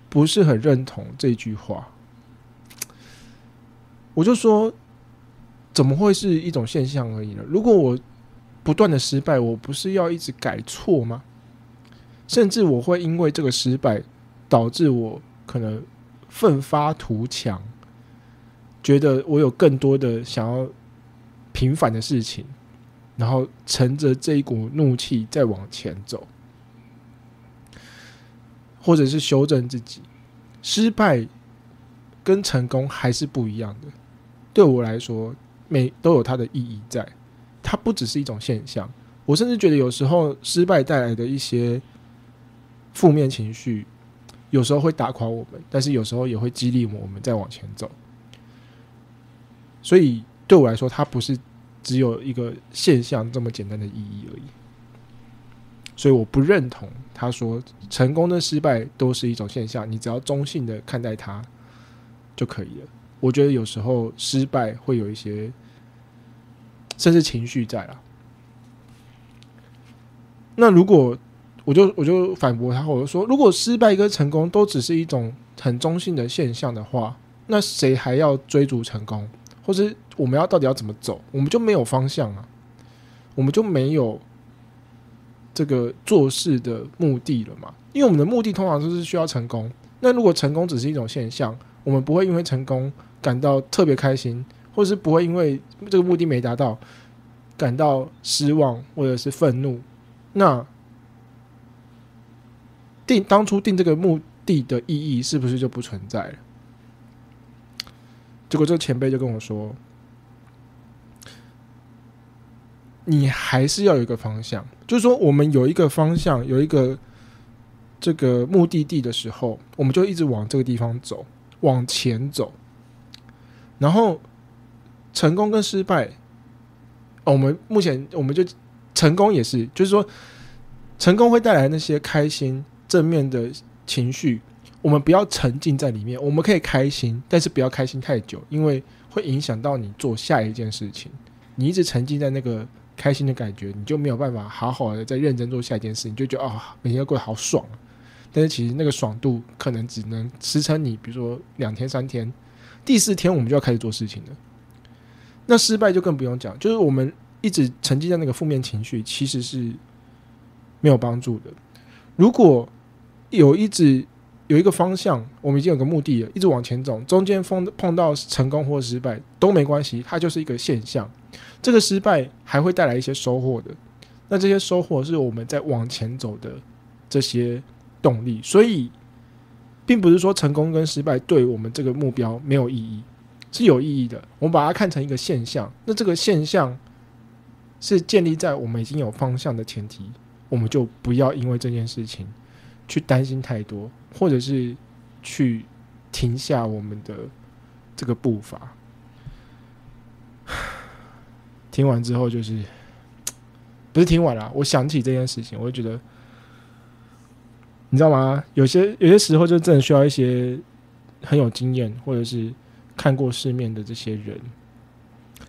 不是很认同这句话，我就说，怎么会是一种现象而已呢？如果我不断的失败，我不是要一直改错吗？甚至我会因为这个失败，导致我可能奋发图强，觉得我有更多的想要平反的事情，然后乘着这一股怒气再往前走。或者是修正自己，失败跟成功还是不一样的。对我来说，每都有它的意义在，它不只是一种现象。我甚至觉得，有时候失败带来的一些负面情绪，有时候会打垮我们，但是有时候也会激励我们再往前走。所以，对我来说，它不是只有一个现象这么简单的意义而已。所以我不认同他说成功的失败都是一种现象，你只要中性的看待它就可以了。我觉得有时候失败会有一些甚至情绪在啊。那如果我就我就反驳他，我就说，如果失败跟成功都只是一种很中性的现象的话，那谁还要追逐成功？或者我们要到底要怎么走？我们就没有方向啊，我们就没有。这个做事的目的了嘛？因为我们的目的通常都是需要成功。那如果成功只是一种现象，我们不会因为成功感到特别开心，或者是不会因为这个目的没达到感到失望或者是愤怒。那定当初定这个目的的意义是不是就不存在了？结果这个前辈就跟我说。你还是要有一个方向，就是说，我们有一个方向，有一个这个目的地的时候，我们就一直往这个地方走，往前走。然后成功跟失败，我们目前我们就成功也是，就是说，成功会带来那些开心、正面的情绪，我们不要沉浸在里面。我们可以开心，但是不要开心太久，因为会影响到你做下一件事情。你一直沉浸在那个。开心的感觉，你就没有办法好好的再认真做下一件事，你就觉得啊，每天都过得好爽。但是其实那个爽度可能只能支撑你，比如说两天三天，第四天我们就要开始做事情了。那失败就更不用讲，就是我们一直沉浸在那个负面情绪，其实是没有帮助的。如果有一直有一个方向，我们已经有个目的了，一直往前走，中间碰碰到成功或失败都没关系，它就是一个现象。这个失败还会带来一些收获的，那这些收获是我们在往前走的这些动力，所以并不是说成功跟失败对我们这个目标没有意义，是有意义的。我们把它看成一个现象，那这个现象是建立在我们已经有方向的前提我们就不要因为这件事情去担心太多，或者是去停下我们的这个步伐。听完之后，就是 不是听完了，我想起这件事情，我就觉得，你知道吗？有些有些时候，就真的需要一些很有经验，或者是看过世面的这些人，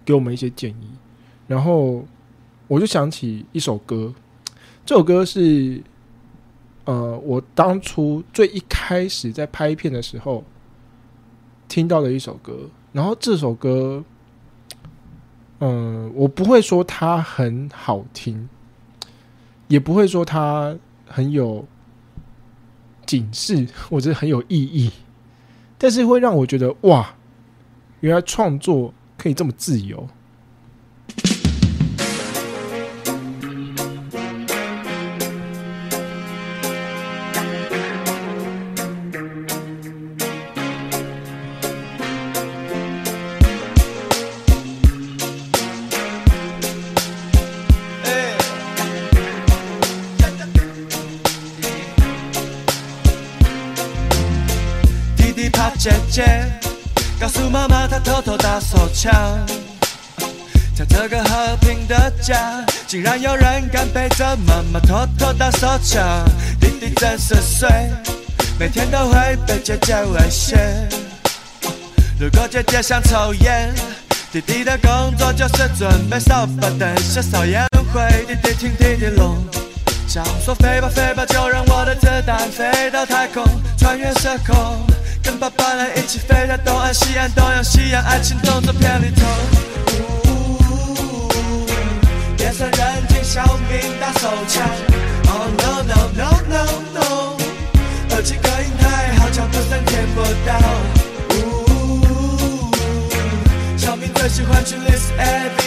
给我们一些建议。然后我就想起一首歌，这首歌是呃，我当初最一开始在拍片的时候听到的一首歌。然后这首歌。嗯，我不会说它很好听，也不会说它很有警示我觉得很有意义，但是会让我觉得哇，原来创作可以这么自由。打手枪，在这个和平的家，竟然有人敢背着妈妈偷偷打手枪。弟弟真是帅，每天都会被姐姐威胁。如果姐姐想抽烟，弟弟的工作就是准备扫把，等下扫烟灰。弟弟听弟弟龙讲说，飞吧飞吧，就让我的子弹飞到太空，穿越时空。跟爸爸来一起飞到东岸、西岸、东洋、西洋，爱情动作片里头。夜深人静，小明打手枪。Oh no no no no no，耳机隔音太好，叫不声听不到。小明最喜欢去 listen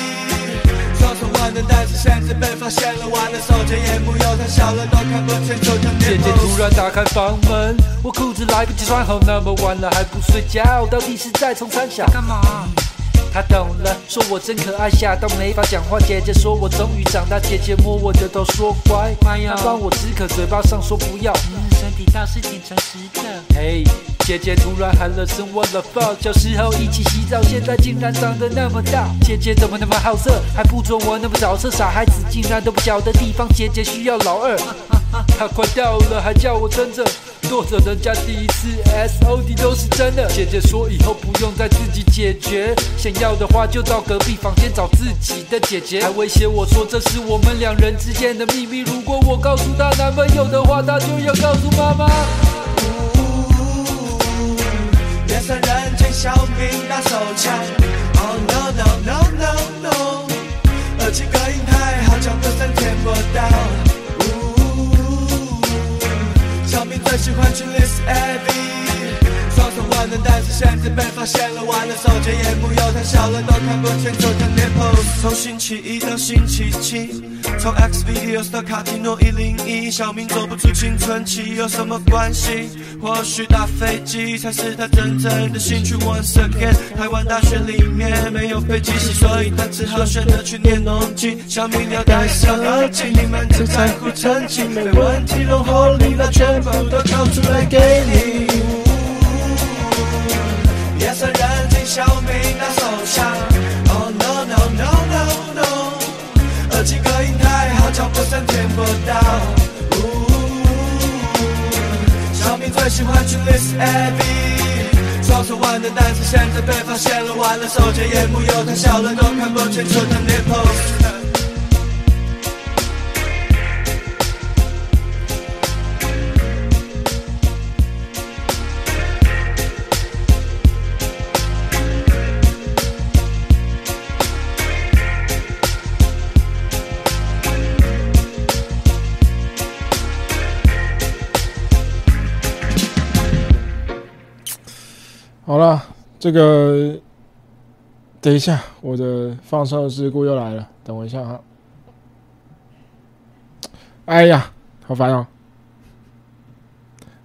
的但是现在被发现了，玩的手机荧幕又太小了，都看不清楚。姐姐突然打开房门，我裤子来不及穿好，那么晚了还不睡觉，到底是在冲三小？干嘛？他懂了，说我真可爱，吓到没法讲话。姐姐说我终于长大，姐姐摸我的头说乖，她帮我止渴，嘴巴上说不要。嗯，身体倒是挺诚实的。嘿。姐姐突然喊了声我的 fuck，小时候一起洗澡，现在竟然长得那么大。姐姐怎么那么好色，还不准我那么早色？傻孩子竟然都不晓得地方，姐姐需要老二。她快到了，还叫我撑着，多着人家第一次 S O D 都是真的。姐姐说以后不用再自己解决，想要的话就到隔壁房间找自己的姐姐。还威胁我说这是我们两人之间的秘密，如果我告诉她男朋友的话，她就要告诉妈妈。夜深人静，小兵打手枪。Oh no no no no no，耳机隔音太好，叫歌声听不到。小明最喜欢但是现在被发现了，玩的手机荧幕又太小了，都看不清楚的 nipples。从星期一到星期七，从 X videos 到卡提诺一零一，小明走不出青春期，有什么关系？或许搭飞机才是他真正的兴趣。Once again，台湾大学里面没有飞机系，所以他只好选择去念农技。小明要戴上耳机，你们只在乎成绩，没问题，融合力那全部都掏出来给你。夜深人静，小明拿手枪。Oh no no no no no，耳机隔音太好，脚步声听不到。小明最喜欢去 listen AV，双手玩的但是现在被发现了，玩了手机荧幕又太小了，都看不清楚的 Nipple。这个等一下，我的放送事故又来了，等我一下哈。哎呀，好烦哦！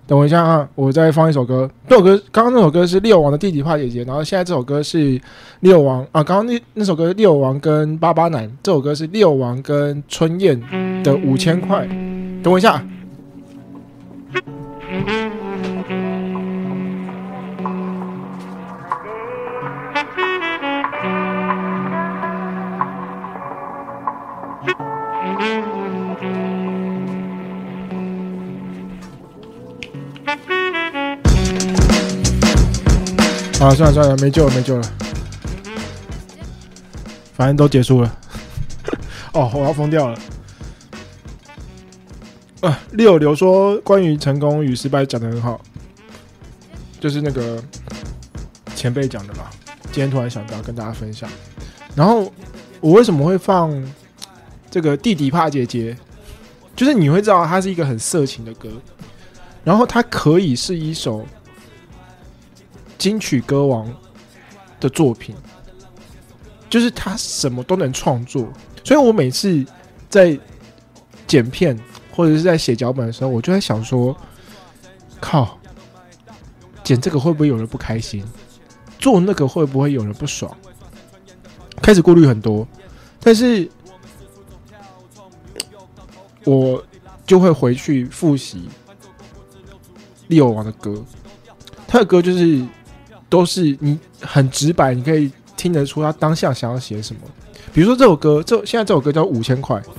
等我一下啊，我再放一首歌。这首歌刚刚那首歌是六王的弟弟怕姐姐，然后现在这首歌是六王啊，刚刚那那首歌是六王跟巴巴男，这首歌是六王跟春燕的五千块。等我一下。啊，算了算了，没救了，没救了，反正都结束了。哦，我要疯掉了。啊，六流说关于成功与失败讲的很好，就是那个前辈讲的嘛。今天突然想到跟大家分享。然后我为什么会放这个弟弟怕姐姐？就是你会知道它是一个很色情的歌，然后它可以是一首。金曲歌王的作品，就是他什么都能创作，所以我每次在剪片或者是在写脚本的时候，我就在想说：靠，剪这个会不会有人不开心？做那个会不会有人不爽？开始顾虑很多，但是我就会回去复习利欧王的歌，他的歌就是。都是你很直白，你可以听得出他当下想要写什么。比如说这首歌，这现在这首歌叫五千块。我，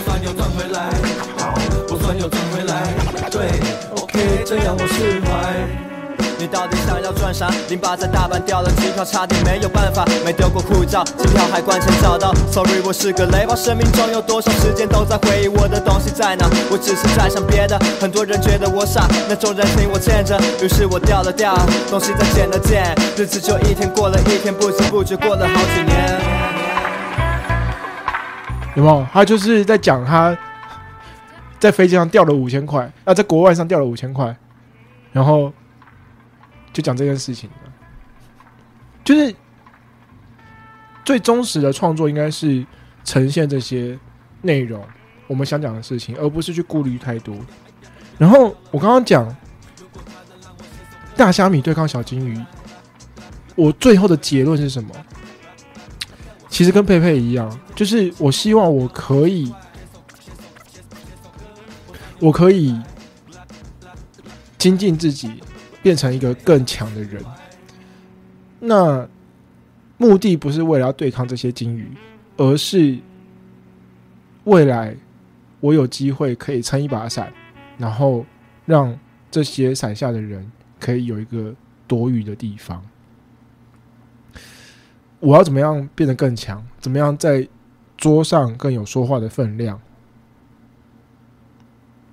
算又赚回来。我算又赚回来。对，OK，这样我释怀。你到底想要赚啥？零八在大阪掉了机票，差点没有办法。没丢过护照，机票海关前找到。Sorry，我是个雷包。生命中有多少时间都在回忆我的东西在哪？我只是在想别的。很多人觉得我傻，那种人情我欠着。于是我掉了掉，东西再捡了捡，日子就一天过了一天，不知不觉过了好几年。有没有？他就是在讲他在飞机上掉了五千块，啊，在国外上掉了五千块，然后。就讲这件事情的就是最忠实的创作，应该是呈现这些内容，我们想讲的事情，而不是去顾虑太多。然后我刚刚讲大虾米对抗小金鱼，我最后的结论是什么？其实跟佩佩一样，就是我希望我可以，我可以精进自己。变成一个更强的人，那目的不是为了要对抗这些金鱼，而是未来我有机会可以撑一把伞，然后让这些伞下的人可以有一个躲雨的地方。我要怎么样变得更强？怎么样在桌上更有说话的分量？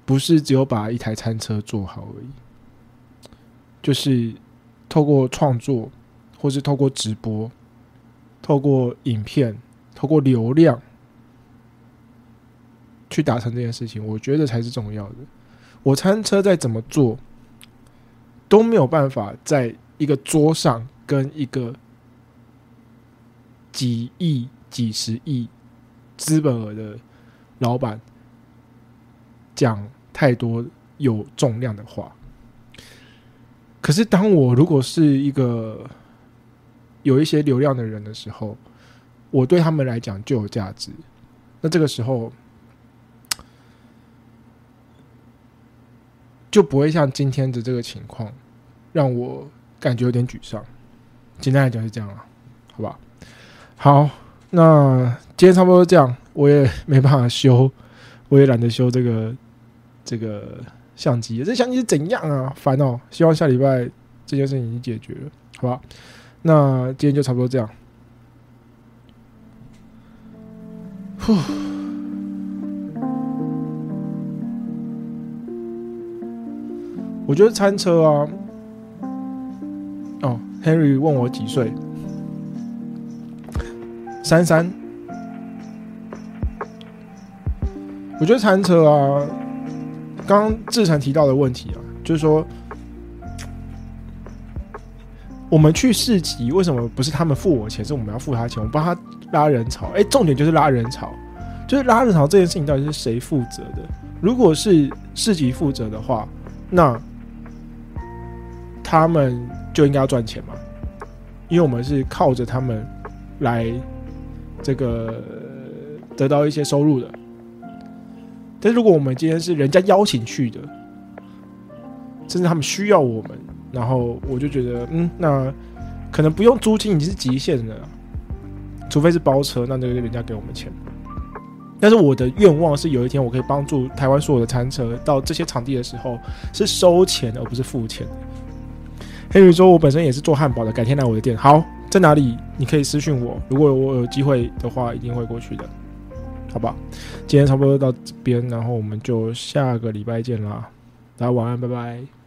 不是只有把一台餐车做好而已。就是透过创作，或是透过直播，透过影片，透过流量，去达成这件事情，我觉得才是重要的。我餐车再怎么做，都没有办法在一个桌上跟一个几亿、几十亿资本额的老板讲太多有重量的话。可是，当我如果是一个有一些流量的人的时候，我对他们来讲就有价值。那这个时候就不会像今天的这个情况，让我感觉有点沮丧。简单来讲是这样了，好吧？好，那今天差不多这样，我也没办法修，我也懒得修这个这个。相机，这相机是怎样啊？烦哦！希望下礼拜这件事情已经解决了，好吧？那今天就差不多这样。呼，我觉得餐车啊，哦，Henry 问我几岁？三三。我觉得餐车啊。刚志成提到的问题啊，就是说，我们去市集，为什么不是他们付我钱，是我们要付他钱？我帮他拉人潮，哎、重点就是拉人潮，就是拉人潮这件事情到底是谁负责的？如果是市集负责的话，那他们就应该要赚钱嘛，因为我们是靠着他们来这个得到一些收入的。但是如果我们今天是人家邀请去的，甚至他们需要我们，然后我就觉得，嗯，那可能不用租金已经是极限了，除非是包车，那那个人家给我们钱。但是我的愿望是有一天我可以帮助台湾所有的餐车到这些场地的时候是收钱，而不是付钱。黑鱼说：“我本身也是做汉堡的，改天来我的店。好，在哪里？你可以私讯我，如果我有机会的话，一定会过去的，好吧？今天差不多到这边，然后我们就下个礼拜见啦，大家晚安，拜拜。